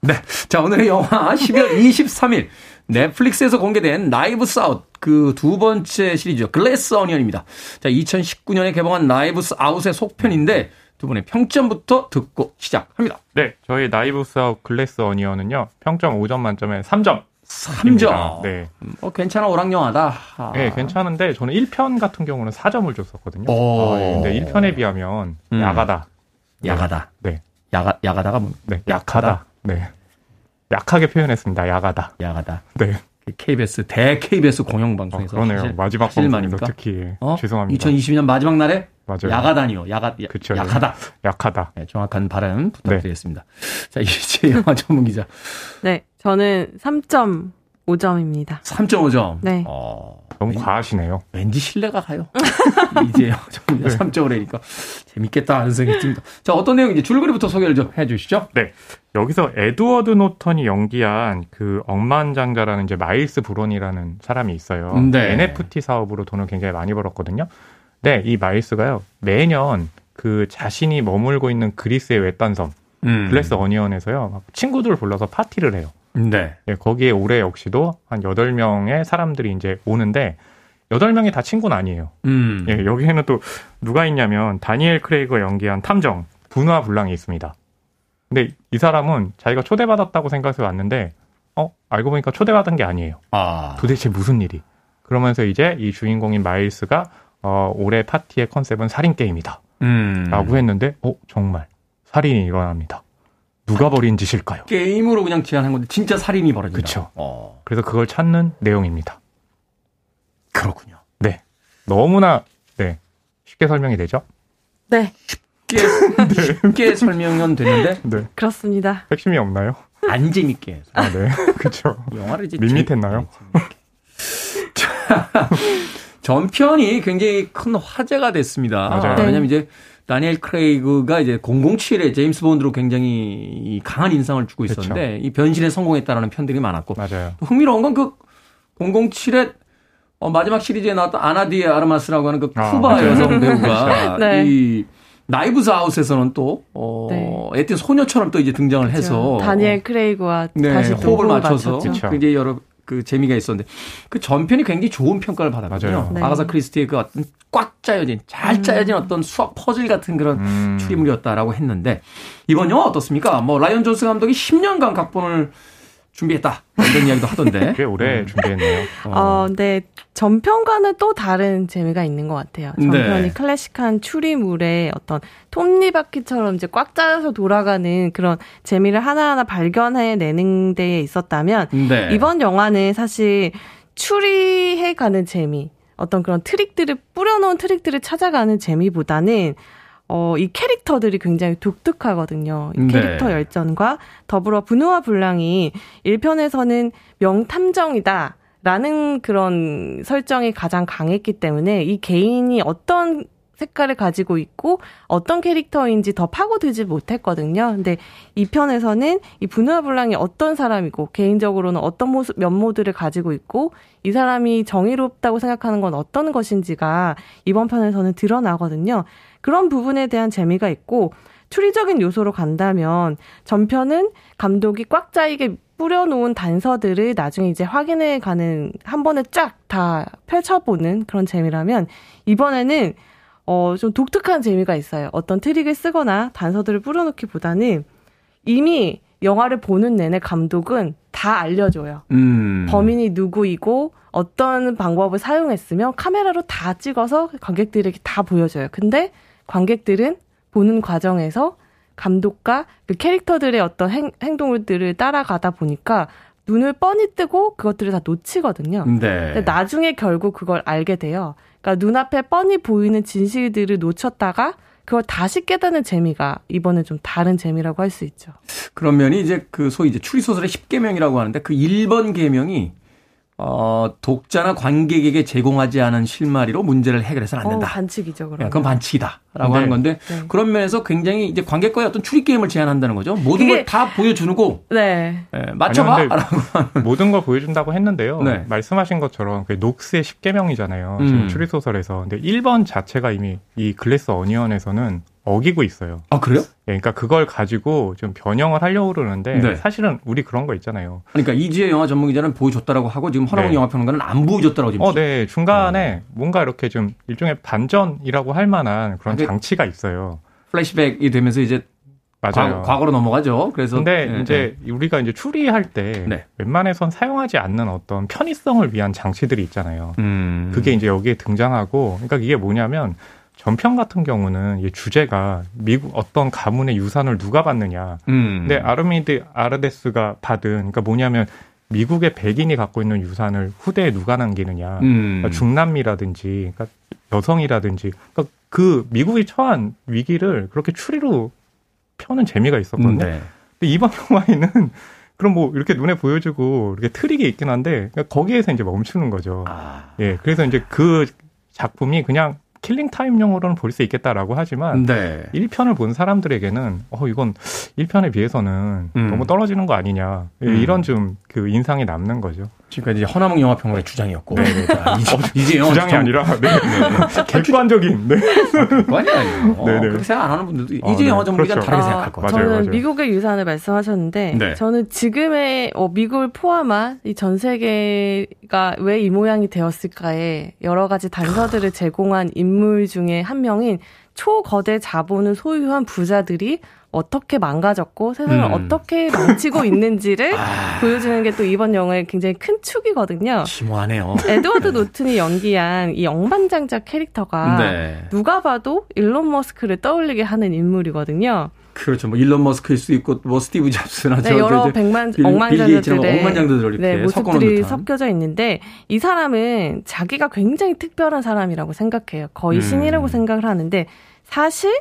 [SPEAKER 1] 네. 자, 오늘의 영화 12월 23일 넷플릭스에서 공개된 나이브스 아웃 그 두 번째 시리즈 글래스 어니언입니다. 자, 2019년에 개봉한 나이브스 아웃의 속편인데 두 분의 평점부터 듣고 시작합니다.
[SPEAKER 3] 네, 저희 나이브스 아웃 글래스 어니언은요 평점 5점 만점에 3점.
[SPEAKER 1] 3점.
[SPEAKER 3] 네.
[SPEAKER 1] 어, 괜찮아 오락 영화다. 아.
[SPEAKER 3] 네, 괜찮은데 저는 1편 같은 경우는 4점을 줬었거든요.
[SPEAKER 1] 오.
[SPEAKER 3] 아, 예. 근데 1편에 비하면
[SPEAKER 1] 음.
[SPEAKER 3] 야가다.
[SPEAKER 1] 야가다.
[SPEAKER 3] 네.
[SPEAKER 1] 야가 야가다가 뭐
[SPEAKER 3] 네, 약하다. 네. 약하게 표현했습니다. 야가다.
[SPEAKER 1] 야가다.
[SPEAKER 3] 네.
[SPEAKER 1] KBS 대 KBS
[SPEAKER 3] 아,
[SPEAKER 1] 공영방송에서
[SPEAKER 3] 그러네요.
[SPEAKER 1] 하실-
[SPEAKER 3] 마지막
[SPEAKER 1] 말입니까?
[SPEAKER 3] 특히
[SPEAKER 1] 어?
[SPEAKER 3] 죄송합니다.
[SPEAKER 1] 2022년 마지막 날에
[SPEAKER 3] 맞아요.
[SPEAKER 1] 야가다니요. 야가 야,
[SPEAKER 3] 그쵸, 네.
[SPEAKER 1] 약하다.
[SPEAKER 3] 약하다.
[SPEAKER 1] 네, 정확한 발음 부탁드리겠습니다. 자, 이제 (laughs) 영화 전문 기자.
[SPEAKER 4] 네, 저는 3.5점입니다.
[SPEAKER 1] 3.5점.
[SPEAKER 4] 네.
[SPEAKER 1] 어,
[SPEAKER 3] 너무
[SPEAKER 1] 왠-
[SPEAKER 3] 과하시네요.
[SPEAKER 1] 왠지 신뢰가 가요. 이제 전문 기자 3점을 하니까 재밌겠다 하는 생각이 듭니다. 자, 어떤 내용인지 줄거리부터 소개를 좀 해 주시죠.
[SPEAKER 3] 네. 여기서 에드워드 노턴이 연기한 그 억만장자라는 이제 마일스 브론이라는 사람이 있어요.
[SPEAKER 1] 네.
[SPEAKER 3] NFT 사업으로 돈을 굉장히 많이 벌었거든요. 네, 이 마일스가요. 매년 그 자신이 머물고 있는 그리스의 외딴 섬
[SPEAKER 1] 음.
[SPEAKER 3] 글래스 어니언에서요. 막 친구들을 불러서 파티를 해요.
[SPEAKER 1] 네.
[SPEAKER 3] 예, 거기에 올해 역시도 한 8명의 사람들이 이제 오는데 8명이 다 친구는 아니에요.
[SPEAKER 1] 음.
[SPEAKER 3] 예, 여기에는 또 누가 있냐면 다니엘 크레이그 연기한 탐정 브누아 블랑이 있습니다. 근데 이 사람은 자기가 초대받았다고 생각해서 왔는데 어 알고 보니까 초대받은 게 아니에요.
[SPEAKER 1] 아.
[SPEAKER 3] 도대체 무슨 일이? 그러면서 이제 이 주인공인 마일스가 어 올해 파티의 컨셉은 살인 게임이다라고
[SPEAKER 1] 음.
[SPEAKER 3] 했는데 어 정말 살인이 일어납니다. 누가 벌인 짓일까요?
[SPEAKER 1] 게임으로 그냥 제안한 건데 진짜 살인이 벌어진다.
[SPEAKER 3] 그쵸.
[SPEAKER 1] 어.
[SPEAKER 3] 그래서 그걸 찾는 내용입니다.
[SPEAKER 1] 그렇군요.
[SPEAKER 3] 네, 너무나 네 쉽게 설명이 되죠?
[SPEAKER 4] 네,
[SPEAKER 1] 쉽게, 쉽게 (laughs) 설명은 되는데
[SPEAKER 3] 네,
[SPEAKER 4] 그렇습니다.
[SPEAKER 3] 핵심이 없나요?
[SPEAKER 1] 안 재밌게.
[SPEAKER 3] 아, 네, (laughs) 그렇죠.
[SPEAKER 1] 영화를 이제
[SPEAKER 3] 밋밋했나요?
[SPEAKER 1] 재밌게. 자, (laughs) 전편이 굉장히 큰 화제가 됐습니다.
[SPEAKER 3] 맞아요.
[SPEAKER 4] 네.
[SPEAKER 1] 왜냐면 이제 다니엘 크레이그가 이제 007의 제임스 본드로 굉장히 강한 인상을 주고 있었는데 이 변신에 성공했다라는 평들이 많았고
[SPEAKER 3] 맞아요.
[SPEAKER 1] 흥미로운 건 그 007의 어, 마지막 시리즈에 나왔던 아나 데 아르마스라고 하는 그
[SPEAKER 3] 아,
[SPEAKER 1] 쿠바
[SPEAKER 3] 맞아요.
[SPEAKER 1] 여성 (laughs) 배우가
[SPEAKER 4] 네.
[SPEAKER 1] 이 나이브즈 아웃에서는 또 어,
[SPEAKER 4] 네.
[SPEAKER 1] 애띠 소녀처럼 또 이제 등장을 해서
[SPEAKER 4] 다니엘 크레이그와
[SPEAKER 1] 네,
[SPEAKER 4] 다시 또
[SPEAKER 1] 호흡을 맞춰서
[SPEAKER 4] 맞췄죠.
[SPEAKER 1] 굉장히 여러 그 재미가 있었는데 그 전편이 굉장히 좋은 평가를 받았거든요.
[SPEAKER 3] 맞아요.
[SPEAKER 4] 네.
[SPEAKER 1] 아가사 크리스티의 그 어떤 꽉 짜여진 잘 짜여진 어떤 수학 퍼즐 같은 그런
[SPEAKER 3] 음.
[SPEAKER 1] 추리물이었다라고 했는데 이번 영화 어떻습니까? 뭐 라이언 존스 감독이 10년간 각본을 준비했다 이런 이야기도 하던데. (laughs)
[SPEAKER 3] 꽤 오래
[SPEAKER 1] 음.
[SPEAKER 3] 준비했네요.
[SPEAKER 4] 어, 근데 전편과는 또 다른 재미가 있는 것 같아요. 전편이
[SPEAKER 1] 네.
[SPEAKER 4] 클래식한 추리물의 어떤 톱니바퀴처럼 이제 꽉 짜여서 돌아가는 그런 재미를 하나하나 발견해내는 데에 있었다면
[SPEAKER 1] 네.
[SPEAKER 4] 이번 영화는 사실 추리해가는 재미, 어떤 그런 트릭들을 뿌려놓은 트릭들을 찾아가는 재미보다는 어, 이 캐릭터들이 굉장히 독특하거든요. 이
[SPEAKER 1] 네.
[SPEAKER 4] 캐릭터 열전과 더불어 분우와 불량이 1편에서는 명탐정이다. 라는 그런 설정이 가장 강했기 때문에 이 개인이 어떤 색깔을 가지고 있고 어떤 캐릭터인지 더 파고들지 못했거든요. 근데 이 편에서는 이 분우와 불량이 어떤 사람이고 개인적으로는 어떤 모습 면모들을 가지고 있고 이 사람이 정의롭다고 생각하는 건 어떤 것인지가 이번 편에서는 드러나거든요. 그런 부분에 대한 재미가 있고 추리적인 요소로 간다면 전편은 감독이 꽉 짜이게 뿌려놓은 단서들을 나중에 이제 확인해 가는 한 번에 쫙 다 펼쳐보는 그런 재미라면 이번에는 어, 좀 독특한 재미가 있어요. 어떤 트릭을 쓰거나 단서들을 뿌려놓기보다는 이미 영화를 보는 내내 감독은 다 알려줘요.
[SPEAKER 1] 음.
[SPEAKER 4] 범인이 누구이고 어떤 방법을 사용했으면 카메라로 다 찍어서 관객들에게 다 보여줘요. 근데 관객들은 보는 과정에서 감독과 그 캐릭터들의 어떤 행, 행동들을 따라가다 보니까 눈을 뻔히 뜨고 그것들을 다 놓치거든요.
[SPEAKER 1] 네.
[SPEAKER 4] 근데 나중에 결국 그걸 알게 돼요. 그러니까 눈앞에 뻔히 보이는 진실들을 놓쳤다가 그걸 다시 깨닫는 재미가 이번에 좀 다른 재미라고 할 수 있죠.
[SPEAKER 1] 그런 면이 이제 그 소위 이제 추리소설의 10계명이라고 하는데 그 1번 계명이 어, 독자나 관객에게 제공하지 않은 실마리로 문제를 해결해서는 안 된다.
[SPEAKER 4] 어, 반칙이죠, 그럼.
[SPEAKER 1] 예, 그건 반칙이다 라고
[SPEAKER 3] 네.
[SPEAKER 1] 하는 건데
[SPEAKER 4] 네.
[SPEAKER 1] 그런 면에서 굉장히 이제 관객과의 어떤 추리 게임을 제안한다는 거죠. 모든
[SPEAKER 4] 그게-
[SPEAKER 1] 걸다 보여주는 거
[SPEAKER 4] 네.
[SPEAKER 1] 예,
[SPEAKER 3] 아니요,
[SPEAKER 1] 맞춰봐라고.
[SPEAKER 3] 모든 걸 보여준다고 했는데요.
[SPEAKER 1] 네.
[SPEAKER 3] 말씀하신 것처럼 그 녹스의 10계명이잖아요.
[SPEAKER 1] 음.
[SPEAKER 3] 지금 추리 소설에서. 근데 1번 자체가 이미 이 글래스 어니언에서는 어기고 있어요.
[SPEAKER 1] 아 그래요?
[SPEAKER 3] 예, 그러니까 그걸 가지고 좀 변형을 하려고 그러는데
[SPEAKER 1] 네.
[SPEAKER 3] 사실은 우리 그런 거 있잖아요.
[SPEAKER 1] 그러니까 이지혜 영화 전문 기자는 보여줬다라고 하고 지금 허나봉
[SPEAKER 3] 네.
[SPEAKER 1] 영화 평론가는 안 보여줬다라고 지금.
[SPEAKER 3] 어, 네. 중간에 뭔가 이렇게 좀 일종의 반전이라고 할 만한 그런
[SPEAKER 1] 아, 그-
[SPEAKER 3] 장치가 있어요.
[SPEAKER 1] 플래시백이 되면서 이제
[SPEAKER 3] 맞아요.
[SPEAKER 1] 과거, 로 넘어가죠. 그래서
[SPEAKER 3] 근데
[SPEAKER 1] 예,
[SPEAKER 3] 이제 우리가 이제 추리할 때
[SPEAKER 1] 네.
[SPEAKER 3] 웬만해선 사용하지 않는 어떤 편의성을 위한 장치들이 있잖아요.
[SPEAKER 1] 음.
[SPEAKER 3] 그게 이제 여기에 등장하고, 그러니까 이게 뭐냐면 전편 같은 경우는 이 주제가 미국 어떤 가문의 유산을 누가 받느냐.
[SPEAKER 1] 음.
[SPEAKER 3] 근데 아르미드 아르데스가 받은, 그러니까 뭐냐면 미국의 백인이 갖고 있는 유산을 후대에 누가 남기느냐.
[SPEAKER 1] 음.
[SPEAKER 3] 그러니까 중남미라든지, 그러니까 여성이라든지, 그러니까 그 미국이 처한 위기를 그렇게 추리로 펴는 재미가 있었거든요.
[SPEAKER 1] 네.
[SPEAKER 3] 근데 이번 (laughs) 영화에는 그럼 뭐 이렇게 눈에 보여주고 이렇게 트릭이 있긴 한데 그러니까 거기에서 이제 멈추는 거죠.
[SPEAKER 1] 아.
[SPEAKER 3] 예, 그래서 이제 그 작품이 그냥 킬링 타임용으로는 볼 수 있겠다라고 하지만
[SPEAKER 1] 네.
[SPEAKER 3] 1편을 본 사람들에게는 어 이건 1편에 비해서는
[SPEAKER 1] 음.
[SPEAKER 3] 너무 떨어지는 거 아니냐 예,
[SPEAKER 1] 음.
[SPEAKER 3] 이런 좀 그 인상이 남는 거죠.
[SPEAKER 1] 지금까지 이제 허나몽 영화평론가의 주장이었고. 자, 이제, 이제 영화
[SPEAKER 3] 주장이
[SPEAKER 1] 정-
[SPEAKER 3] 아니라 네, (laughs) 객관적인 네.
[SPEAKER 1] 객관이 아니에요. 어, (laughs)
[SPEAKER 3] 네네.
[SPEAKER 1] 그렇게 생각 안 하는 분들도
[SPEAKER 3] 어,
[SPEAKER 1] 이제
[SPEAKER 3] 네.
[SPEAKER 1] 영화 전문 기자는
[SPEAKER 3] 그렇죠.
[SPEAKER 1] 다르게
[SPEAKER 4] 아,
[SPEAKER 1] 생각할 거예요.
[SPEAKER 3] 맞아요,
[SPEAKER 4] 저는
[SPEAKER 3] 맞아요.
[SPEAKER 4] 미국의 유산을 말씀하셨는데
[SPEAKER 1] 네.
[SPEAKER 4] 저는 지금의 어, 미국을 포함한 이 전 세계가 왜 이 모양이 되었을까에 여러 가지 단서들을 제공한 인물 중에 한 명인 초거대 자본을 소유한 부자들이 어떻게 망가졌고 세상을
[SPEAKER 1] 음.
[SPEAKER 4] 어떻게 망치고 있는지를 (laughs)
[SPEAKER 1] 아,
[SPEAKER 4] 보여주는 게 또 이번 영화의 굉장히 큰 축이거든요.
[SPEAKER 1] 심오하네요.
[SPEAKER 4] 에드워드 노튼이 연기한 이 억만장자 캐릭터가
[SPEAKER 1] 네.
[SPEAKER 4] 누가 봐도 일론 머스크를 떠올리게 하는 인물이거든요.
[SPEAKER 1] 그렇죠. 뭐 일론 머스크일 수도 있고 뭐 스티브 잡스나
[SPEAKER 4] 네,
[SPEAKER 1] 저,
[SPEAKER 4] 여러 백만
[SPEAKER 1] 빌- 빌 게이츠나 뭐
[SPEAKER 4] 억만장자들의
[SPEAKER 1] 이렇게
[SPEAKER 4] 네, 모습들이. 섞여져 있는데 이 사람은 자기가 굉장히 특별한 사람이라고 생각해요. 거의
[SPEAKER 1] 음.
[SPEAKER 4] 신이라고 생각을 하는데 사실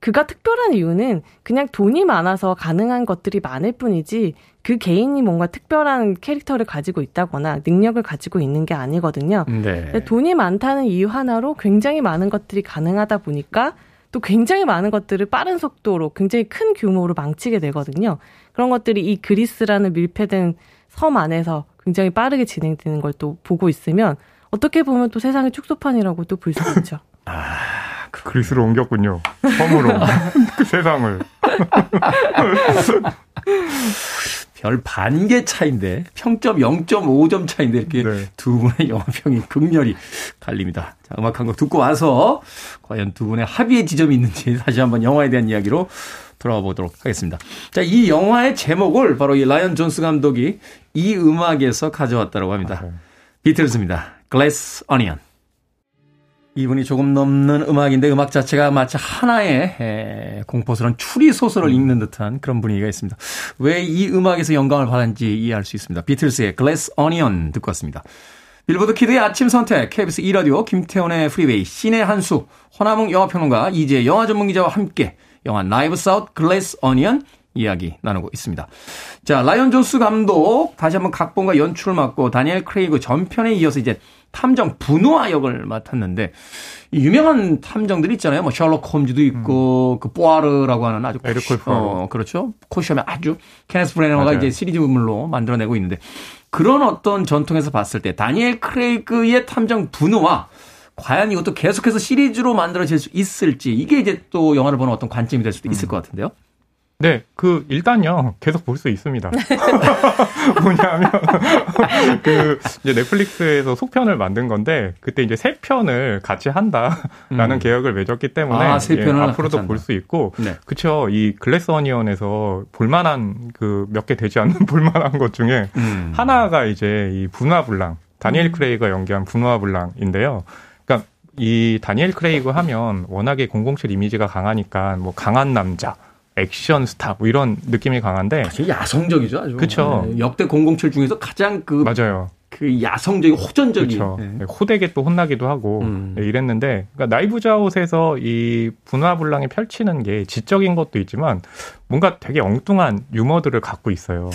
[SPEAKER 4] 그가 특별한 이유는 그냥 돈이 많아서 가능한 것들이 많을 뿐이지 그 개인이 뭔가 특별한 캐릭터를 가지고 있다거나 능력을 가지고 있는 게 아니거든요.
[SPEAKER 1] 네.
[SPEAKER 4] 돈이 많다는 이유 하나로 굉장히 많은 것들이 가능하다 보니까 또 굉장히 많은 것들을 빠른 속도로 굉장히 큰 규모로 망치게 되거든요. 그런 것들이 이 그리스라는 밀폐된 섬 안에서 굉장히 빠르게 진행되는 걸 또 보고 있으면 어떻게 보면 또 세상의 축소판이라고 또 볼 수 있죠. (laughs)
[SPEAKER 3] 그리스로 옮겼군요. 섬으로 (laughs) 그 세상을. (laughs)
[SPEAKER 1] 별 반 개 차인데 평점 0.5점 차인데 이렇게
[SPEAKER 3] 네.
[SPEAKER 1] 두 분의 영화평이 극렬히 갈립니다. 자, 음악 한 곡 듣고 와서 과연 두 분의 합의의 지점이 있는지 다시 한번 영화에 대한 이야기로 돌아와 보도록 하겠습니다. 자, 이 영화의 제목을 바로 이 라이언 존스 감독이 이 음악에서 가져왔다고 합니다.
[SPEAKER 3] 맞아요.
[SPEAKER 1] 비틀즈입니다. Glass Onion. 이분이 조금 넘는 음악인데 음악 자체가 마치 하나의 에, 공포스러운 추리 소설을 읽는 듯한 그런 분위기가 있습니다. 왜 이 음악에서 영감을 받았는지 이해할 수 있습니다. 비틀스의 Glass Onion 듣고 왔습니다. 빌보드 키드의 아침 선택, KBS 2라디오, 김태훈의 프리웨이, 신의 한수, 허남웅 영화평론가, 이제 영화 전문기자와 함께 영화 나이브스 아웃 글래스 어니언 이야기 나누고 있습니다. 자, 라이언 존슨 감독 다시 한번 각본과 연출을 맡고 다니엘 크레이그 전편에 이어서 이제 탐정 브누아 역을 맡았는데 이 유명한 탐정들이 있잖아요. 뭐 셜록 홈즈도 있고 그 뽀아르라고 하는 아주
[SPEAKER 3] 에르콜 포아로.
[SPEAKER 1] 어, 그렇죠. 콧수염의 아주 케네스 브레너가. 이제 시리즈물로 만들어내고 있는데 그런 어떤 전통에서 봤을 때 다니엘 크레이그의 탐정 브누아 과연 이것도 계속해서 시리즈로 만들어질 수 있을지 이게 이제 또 영화를 보는 어떤 관점이 될 수도 있을 것 같은데요.
[SPEAKER 3] 네, 그 일단요 계속 볼 수 있습니다. (laughs) 뭐냐면 (laughs) 그 이제 넷플릭스에서 속편을 만든 건데 그때 이제 세 편을 같이 한다라는
[SPEAKER 1] 음.
[SPEAKER 3] 계획을 맺었기 때문에
[SPEAKER 1] 아, 세
[SPEAKER 3] 예, 앞으로도. 볼 수 있고
[SPEAKER 1] 네.
[SPEAKER 3] 그쵸 이 글래스 어니언에서 볼만한 그 몇 개 되지 않는 (laughs) 볼만한 것 중에
[SPEAKER 1] 음.
[SPEAKER 3] 하나가 이제 이 분화 불랑 다니엘 크레이가 연기한 분화 불랑인데요. 그러니까 이 다니엘 크레이그 하면 워낙에 007 이미지가 강하니까 뭐 강한 남자, 액션 스타 뭐 이런 느낌이 강한데
[SPEAKER 1] 사실 야성적이죠 아주.
[SPEAKER 3] 그쵸.
[SPEAKER 1] 네, 역대 007 중에서 가장 그,
[SPEAKER 3] 맞아요.
[SPEAKER 1] 그 야성적인 호전적인.
[SPEAKER 3] 그렇죠.
[SPEAKER 1] 네.
[SPEAKER 3] 호되게 또 혼나기도 하고
[SPEAKER 1] 음.
[SPEAKER 3] 네, 이랬는데 그러니까 나이브즈 아웃에서 이 브누아 블랑이 펼치는 게 지적인 것도 있지만 뭔가 되게 엉뚱한 유머들을 갖고 있어요.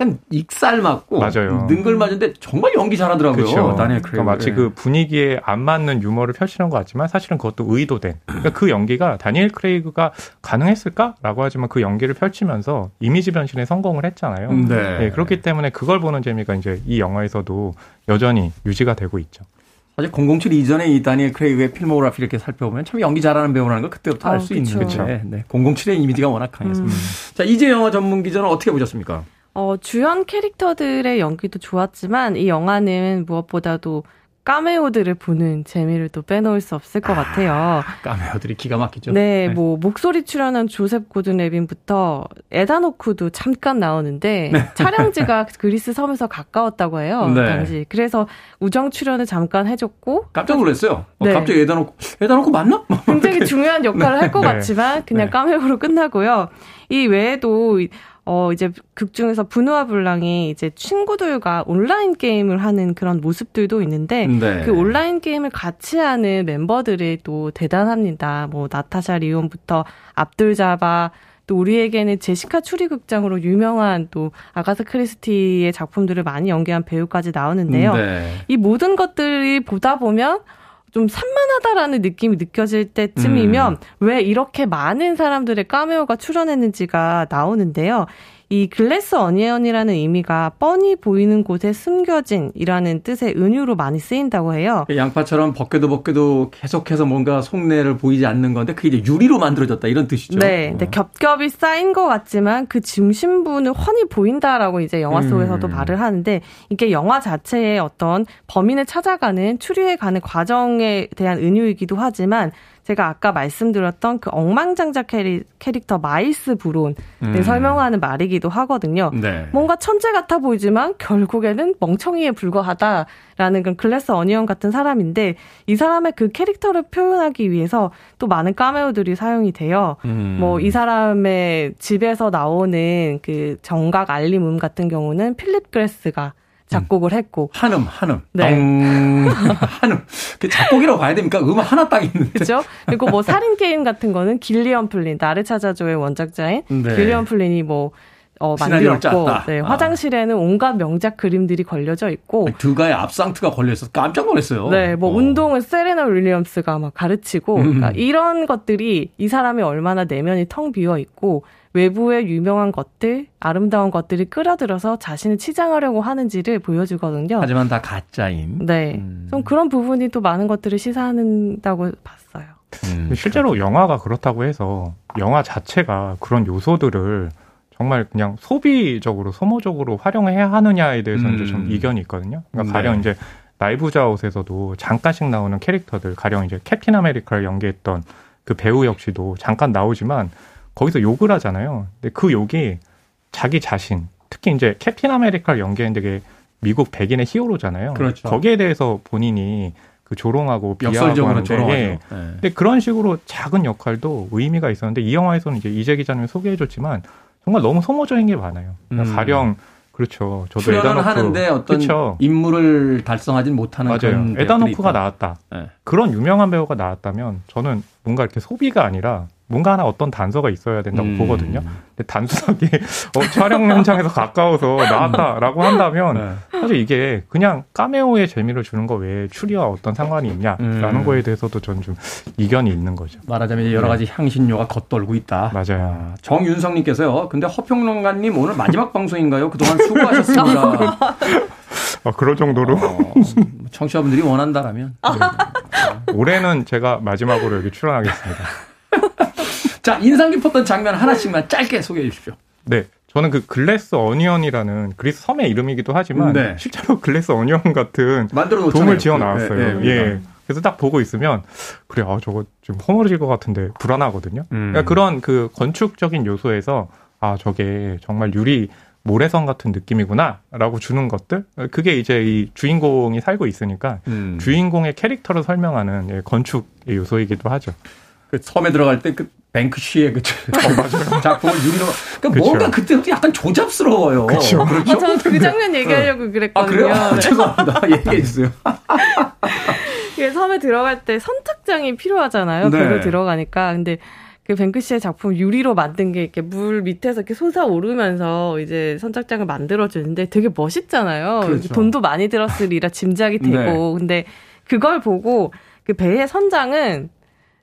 [SPEAKER 1] 약간 익살 맞고
[SPEAKER 3] 맞아요.
[SPEAKER 1] 능글 맞은데 정말 연기 잘하더라고요.
[SPEAKER 3] 그렇죠.
[SPEAKER 1] 다니엘 크레이그.
[SPEAKER 3] 그러니까 마치
[SPEAKER 1] 예.
[SPEAKER 3] 그 분위기에 안 맞는 유머를 펼치는 것 같지만 사실은 그것도 의도된. 그러니까 그 연기가 다니엘 크레이그가 가능했을까라고 하지만 그 연기를 펼치면서 이미지 변신에 성공을 했잖아요.
[SPEAKER 1] 음, 네.
[SPEAKER 3] 네, 그렇기 때문에 그걸 보는 재미가 이제 이 영화에서도 여전히 유지가 되고 있죠.
[SPEAKER 1] 사실 007 이전에 이 다니엘 크레이그의 필모그래피 이렇게 살펴보면 참 연기 잘하는 배우라는 걸 그때부터
[SPEAKER 4] 아,
[SPEAKER 1] 알수 있는
[SPEAKER 4] 그쵸.
[SPEAKER 1] 거죠. 네. 007의 이미지가 워낙 강해서.
[SPEAKER 4] 음.
[SPEAKER 1] 자, 이제 영화 전문 기자는 어떻게 보셨습니까?
[SPEAKER 4] 어, 주연 캐릭터들의 연기도 좋았지만 이 영화는 무엇보다도 까메오들을 보는 재미를 또 빼놓을 수 없을 것 같아요.
[SPEAKER 1] 까메오들이 기가 막히죠.
[SPEAKER 4] 네, 뭐 목소리 출연한 조셉 고든 레빈부터 에다노크도 잠깐 나오는데 촬영지가 (laughs) 그리스 섬에서 가까웠다고 해요.
[SPEAKER 1] 네.
[SPEAKER 4] 당시. 그래서 우정 출연을 잠깐 해줬고
[SPEAKER 1] 깜짝 놀랐어요. 어,
[SPEAKER 4] 네.
[SPEAKER 1] 갑자기 에다 놓고, 에다 놓고 맞나?
[SPEAKER 4] 굉장히 중요한 역할을 할것 (laughs)
[SPEAKER 3] 네.
[SPEAKER 4] 같지만 그냥
[SPEAKER 3] 네.
[SPEAKER 4] 까메오로 끝나고요. 이 외에도 어 이제 극 중에서 분우와 불랑이 이제 친구들과 온라인 게임을 하는 그런 모습들도 있는데
[SPEAKER 1] 네.
[SPEAKER 4] 그 온라인 게임을 같이 하는 멤버들이 또 대단합니다. 뭐 나타샤 리온부터 압둘 자바 또 우리에게는 제시카 추리극장으로 유명한 또 아가사 크리스티의 작품들을 많이 연기한 배우까지 나오는데요.
[SPEAKER 1] 네.
[SPEAKER 4] 이 모든 것들이 보다 보면 좀 산만하다라는 느낌이 느껴질 때쯤이면
[SPEAKER 1] 음.
[SPEAKER 4] 왜 이렇게 많은 사람들의 까메오가 출연했는지가 나오는데요. 이 글래스 어니언이라는 의미가 뻔히 보이는 곳에 숨겨진이라는 뜻의 은유로 많이 쓰인다고 해요.
[SPEAKER 1] 양파처럼 벗겨도 벗겨도 계속해서 뭔가 속내를 보이지 않는 건데 그게 이제 유리로 만들어졌다 이런 뜻이죠.
[SPEAKER 4] 네, 근데 겹겹이 쌓인 것 같지만 그 중심부는 훤히 보인다라고 이제 영화 속에서도
[SPEAKER 1] 음.
[SPEAKER 4] 말을 하는데 이게 영화 자체의 어떤 범인을 찾아가는 추리해가는 과정에 대한 은유이기도 하지만 제가 아까 말씀드렸던 그 억만장자 캐리, 캐릭터 마일스 브론을
[SPEAKER 1] 음.
[SPEAKER 4] 설명하는 말이기도 하거든요.
[SPEAKER 1] 네.
[SPEAKER 4] 뭔가 천재 같아 보이지만 결국에는 멍청이에 불과하다라는 그런 글래스 어니언 같은 사람인데 이 사람의 그 캐릭터를 표현하기 위해서 또 많은 까메오들이 사용이 돼요.
[SPEAKER 1] 음.
[SPEAKER 4] 뭐이 사람의 집에서 나오는 그 정각 알림음 같은 경우는 필립 글래스가 작곡을 했고
[SPEAKER 1] 한음, 한음.
[SPEAKER 4] 네.
[SPEAKER 1] 덩, 한음. 그 작곡이라고 봐야 됩니까? 음악 하나 딱 있는데.
[SPEAKER 4] 그죠? 그리고 뭐 살인 게임 같은 거는 길리언 플린 나를 찾아줘의 원작자인
[SPEAKER 1] 네.
[SPEAKER 4] 길리언 플린이 뭐 어, 만들었고. 네,
[SPEAKER 1] 아.
[SPEAKER 4] 화장실에는 온갖 명작 그림들이 걸려져 있고
[SPEAKER 1] 드가의 압생트가 걸려있어서 깜짝 놀랐어요.
[SPEAKER 4] 네, 뭐
[SPEAKER 1] 어.
[SPEAKER 4] 운동은 세레나 윌리엄스가 막 가르치고
[SPEAKER 1] 음.
[SPEAKER 4] 그러니까 이런 것들이 이 사람이 얼마나 내면이 텅 비어 있고 외부의 유명한 것들, 아름다운 것들이 끌어들여서 자신을 치장하려고 하는지를 보여주거든요.
[SPEAKER 1] 하지만 다 가짜인.
[SPEAKER 4] 네,
[SPEAKER 1] 음.
[SPEAKER 4] 좀 그런 부분이 또 많은 것들을 시사한다고 봤어요.
[SPEAKER 1] 음.
[SPEAKER 3] 실제로 영화가 그렇다고 해서 영화 자체가 그런 요소들을 정말 그냥 소비적으로 소모적으로 활용해야 하느냐에 대해서
[SPEAKER 1] 음.
[SPEAKER 3] 이제 좀 이견이 있거든요. 그러니까
[SPEAKER 1] 네.
[SPEAKER 3] 가령 이제 나이브스 아웃에서도 잠깐씩 나오는 캐릭터들, 가령 이제 캡틴 아메리카를 연기했던 그 배우 역시도 잠깐 나오지만 거기서 욕을 하잖아요. 근데 그 욕이 자기 자신, 특히 이제 캡틴 아메리카를 연기했는데 그게 미국 백인의 히어로잖아요.
[SPEAKER 1] 그렇죠.
[SPEAKER 3] 거기에 대해서 본인이 그 조롱하고 비하하고 하는데. 예.
[SPEAKER 1] 네.
[SPEAKER 3] 근데 그런 식으로 작은 역할도 의미가 있었는데 이 영화에서는 이제 이재 기자님이 소개해 줬지만 정말 너무 소모적인 게 많아요. 그러니까
[SPEAKER 1] 음.
[SPEAKER 3] 가령 그렇죠. 저도 에다노크
[SPEAKER 1] 하는데 어떤
[SPEAKER 3] 그쵸.
[SPEAKER 1] 임무를 달성하진 못하는
[SPEAKER 3] 맞아요.
[SPEAKER 1] 그런 배우들이
[SPEAKER 3] 에다노크가
[SPEAKER 1] 있다.
[SPEAKER 3] 나왔다.
[SPEAKER 1] 네.
[SPEAKER 3] 그런 유명한 배우가 나왔다면 저는 뭔가 이렇게 소비가 아니라 뭔가 하나 어떤 단서가 있어야 된다고
[SPEAKER 1] 음.
[SPEAKER 3] 보거든요. 근데 단순하게 (laughs) 어, 촬영 현장에서 가까워서 나왔다라고 한다면
[SPEAKER 1] 네.
[SPEAKER 3] 사실 이게 그냥 까메오의 재미를 주는 거 외에 추리와 어떤 상관이 있냐라는
[SPEAKER 1] 음.
[SPEAKER 3] 거에 대해서도 저는 좀 이견이 있는 거죠.
[SPEAKER 1] 말하자면 여러 가지 향신료가 겉돌고 있다.
[SPEAKER 3] 네. 맞아요.
[SPEAKER 1] 아, 정윤성님께서요. 근데 허평론가님 오늘 마지막 (laughs) 방송인가요? 그동안 수고하셨습니다. (laughs)
[SPEAKER 3] 아, 그럴 정도로
[SPEAKER 1] 어, 청취자분들이 원한다라면.
[SPEAKER 3] 올해는 제가 마지막으로 여기 출연하겠습니다.
[SPEAKER 1] 자, 인상 깊었던 장면 하나씩만 짧게 소개해 주십시오.
[SPEAKER 3] 네. 저는 그 글래스 어니언이라는 그리스 섬의 이름이기도 하지만
[SPEAKER 1] 네.
[SPEAKER 3] 실제로 glass onion 같은. 돔을 지어 나왔어요.
[SPEAKER 1] 네, 네,
[SPEAKER 3] 예. 그래서 딱 보고 있으면 그래, 아 저거 좀 허물어질 것 같은데 불안하거든요.
[SPEAKER 1] 음.
[SPEAKER 3] 그러니까 그런 그 건축적인 요소에서 아 저게 정말 유리 모래성 같은 느낌이구나라고 주는 것들 그게 이제 이 주인공이 살고 있으니까
[SPEAKER 1] 음.
[SPEAKER 3] 주인공의 캐릭터를 설명하는 예, 건축의 요소이기도 하죠.
[SPEAKER 1] 그 섬에 들어갈 때 그
[SPEAKER 5] 뱅크시의 그
[SPEAKER 3] 어, (laughs)
[SPEAKER 5] 작품을 유리로 그러니까 뭔가 그때부터 약간 조잡스러워요.
[SPEAKER 3] 그렇죠.
[SPEAKER 4] 그렇죠. 저는 그 장면 얘기하려고
[SPEAKER 5] 아
[SPEAKER 4] 그랬거든요.
[SPEAKER 5] 그래요?
[SPEAKER 4] 네. (laughs)
[SPEAKER 5] 죄송합니다. (laughs) 얘기해 주세요.
[SPEAKER 4] 이게 섬에 들어갈 때 선착장이 필요하잖아요.
[SPEAKER 5] 네.
[SPEAKER 4] 배로 들어가니까. 근데 그 뱅크시의 작품 유리로 만든 게 이렇게 물 밑에서 이렇게 솟아오르면서 이제 선착장을 만들어주는데 되게 멋있잖아요.
[SPEAKER 5] 그렇죠.
[SPEAKER 4] 돈도 많이 들었으리라 짐작이 되고.
[SPEAKER 5] 네.
[SPEAKER 4] 근데 그걸 보고 그 배의 선장은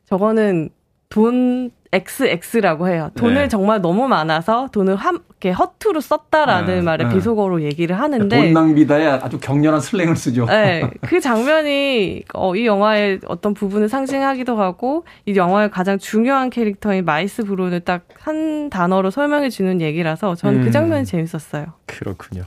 [SPEAKER 4] 저거는 돈 XX라고 해요. 돈을
[SPEAKER 5] 네.
[SPEAKER 4] 정말 너무 많아서 돈을 함, 이렇게 허투루 썼다라는
[SPEAKER 5] 네,
[SPEAKER 4] 말을
[SPEAKER 5] 네.
[SPEAKER 4] 비속어로 얘기를 하는데.
[SPEAKER 5] 돈 낭비다에 아주 격렬한 slang을 쓰죠.
[SPEAKER 4] 네, (laughs) 그 장면이 어, 이 영화의 어떤 부분을 상징하기도 하고 이 영화의 가장 중요한 캐릭터인 마일스 브론을 딱 한 단어로 설명해 주는 얘기라서 저는
[SPEAKER 5] 음.
[SPEAKER 4] 그 장면이 재밌었어요.
[SPEAKER 3] 그렇군요.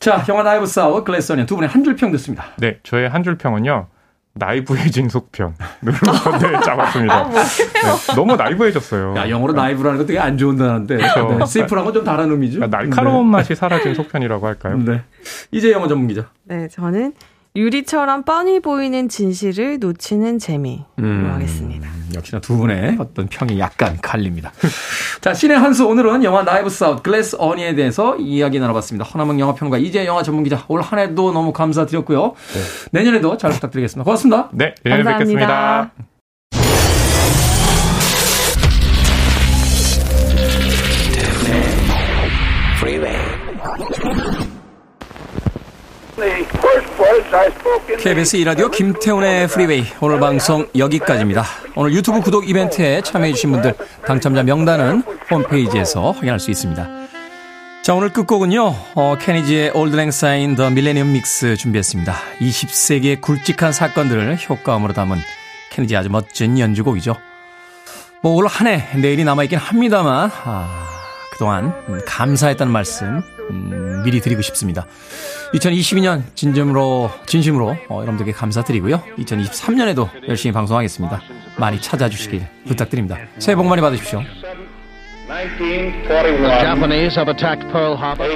[SPEAKER 5] 자, 영화 나이브스 아웃 글래스 어니언 두 분의 한 줄 평 듣습니다.
[SPEAKER 3] 네, 저의 한 줄 평은요. 나이브해진 속편. (laughs) 네, 잡았습니다. 네, 너무 나이브해졌어요.
[SPEAKER 5] 야, 영어로 naive라는 거 되게 안 좋은 단어인데.
[SPEAKER 3] 그렇죠.
[SPEAKER 5] 네, safe랑은 좀 다른 의미죠.
[SPEAKER 3] 그러니까 날카로운 맛이 사라진 속편이라고 할까요?
[SPEAKER 5] 네. 네. 이제 영어 전문 기자.
[SPEAKER 4] 네, 저는 유리처럼 뻔히 보이는 진실을 놓치는 재미로
[SPEAKER 5] 음.
[SPEAKER 4] 하겠습니다.
[SPEAKER 5] 역시나 두 분의 어떤 평이 약간 갈립니다. (laughs) 자, 신의 한수 오늘은 영화 나이브 사웃 글래스 어니에 대해서 이야기 나눠봤습니다. 허남영 영화평론가 이재 영화 전문기자 올 한 해도 너무 감사드렸고요. 내년에도 잘 부탁드리겠습니다. 고맙습니다.
[SPEAKER 3] 네, 내년에
[SPEAKER 4] 감사합니다.
[SPEAKER 3] 뵙겠습니다.
[SPEAKER 1] KBS 이라디오 김태훈의 프리웨이 오늘 방송 여기까지입니다. 오늘 유튜브 구독 이벤트에 참여해주신 분들 당첨자 명단은 홈페이지에서 확인할 수 있습니다. 자 오늘 끝곡은요 어, 케니지의 Auld Lang Syne The Millennium Mix 준비했습니다. 20세기의 굵직한 사건들을 효과음으로 담은 케니지 아주 멋진 연주곡이죠. 뭐 올 한 해 내일이 남아있긴 합니다만 아, 그동안 음, 감사했다는 말씀 음, 미리 드리고 싶습니다. 2022년 진심으로 진심으로 어, 여러분들께 감사드리고요. 2023년에도 열심히 방송하겠습니다. 많이 찾아주시길 부탁드립니다. 새해 복 많이 받으십시오.
[SPEAKER 6] 1941.
[SPEAKER 7] Japanese have attacked Pearl Harbor.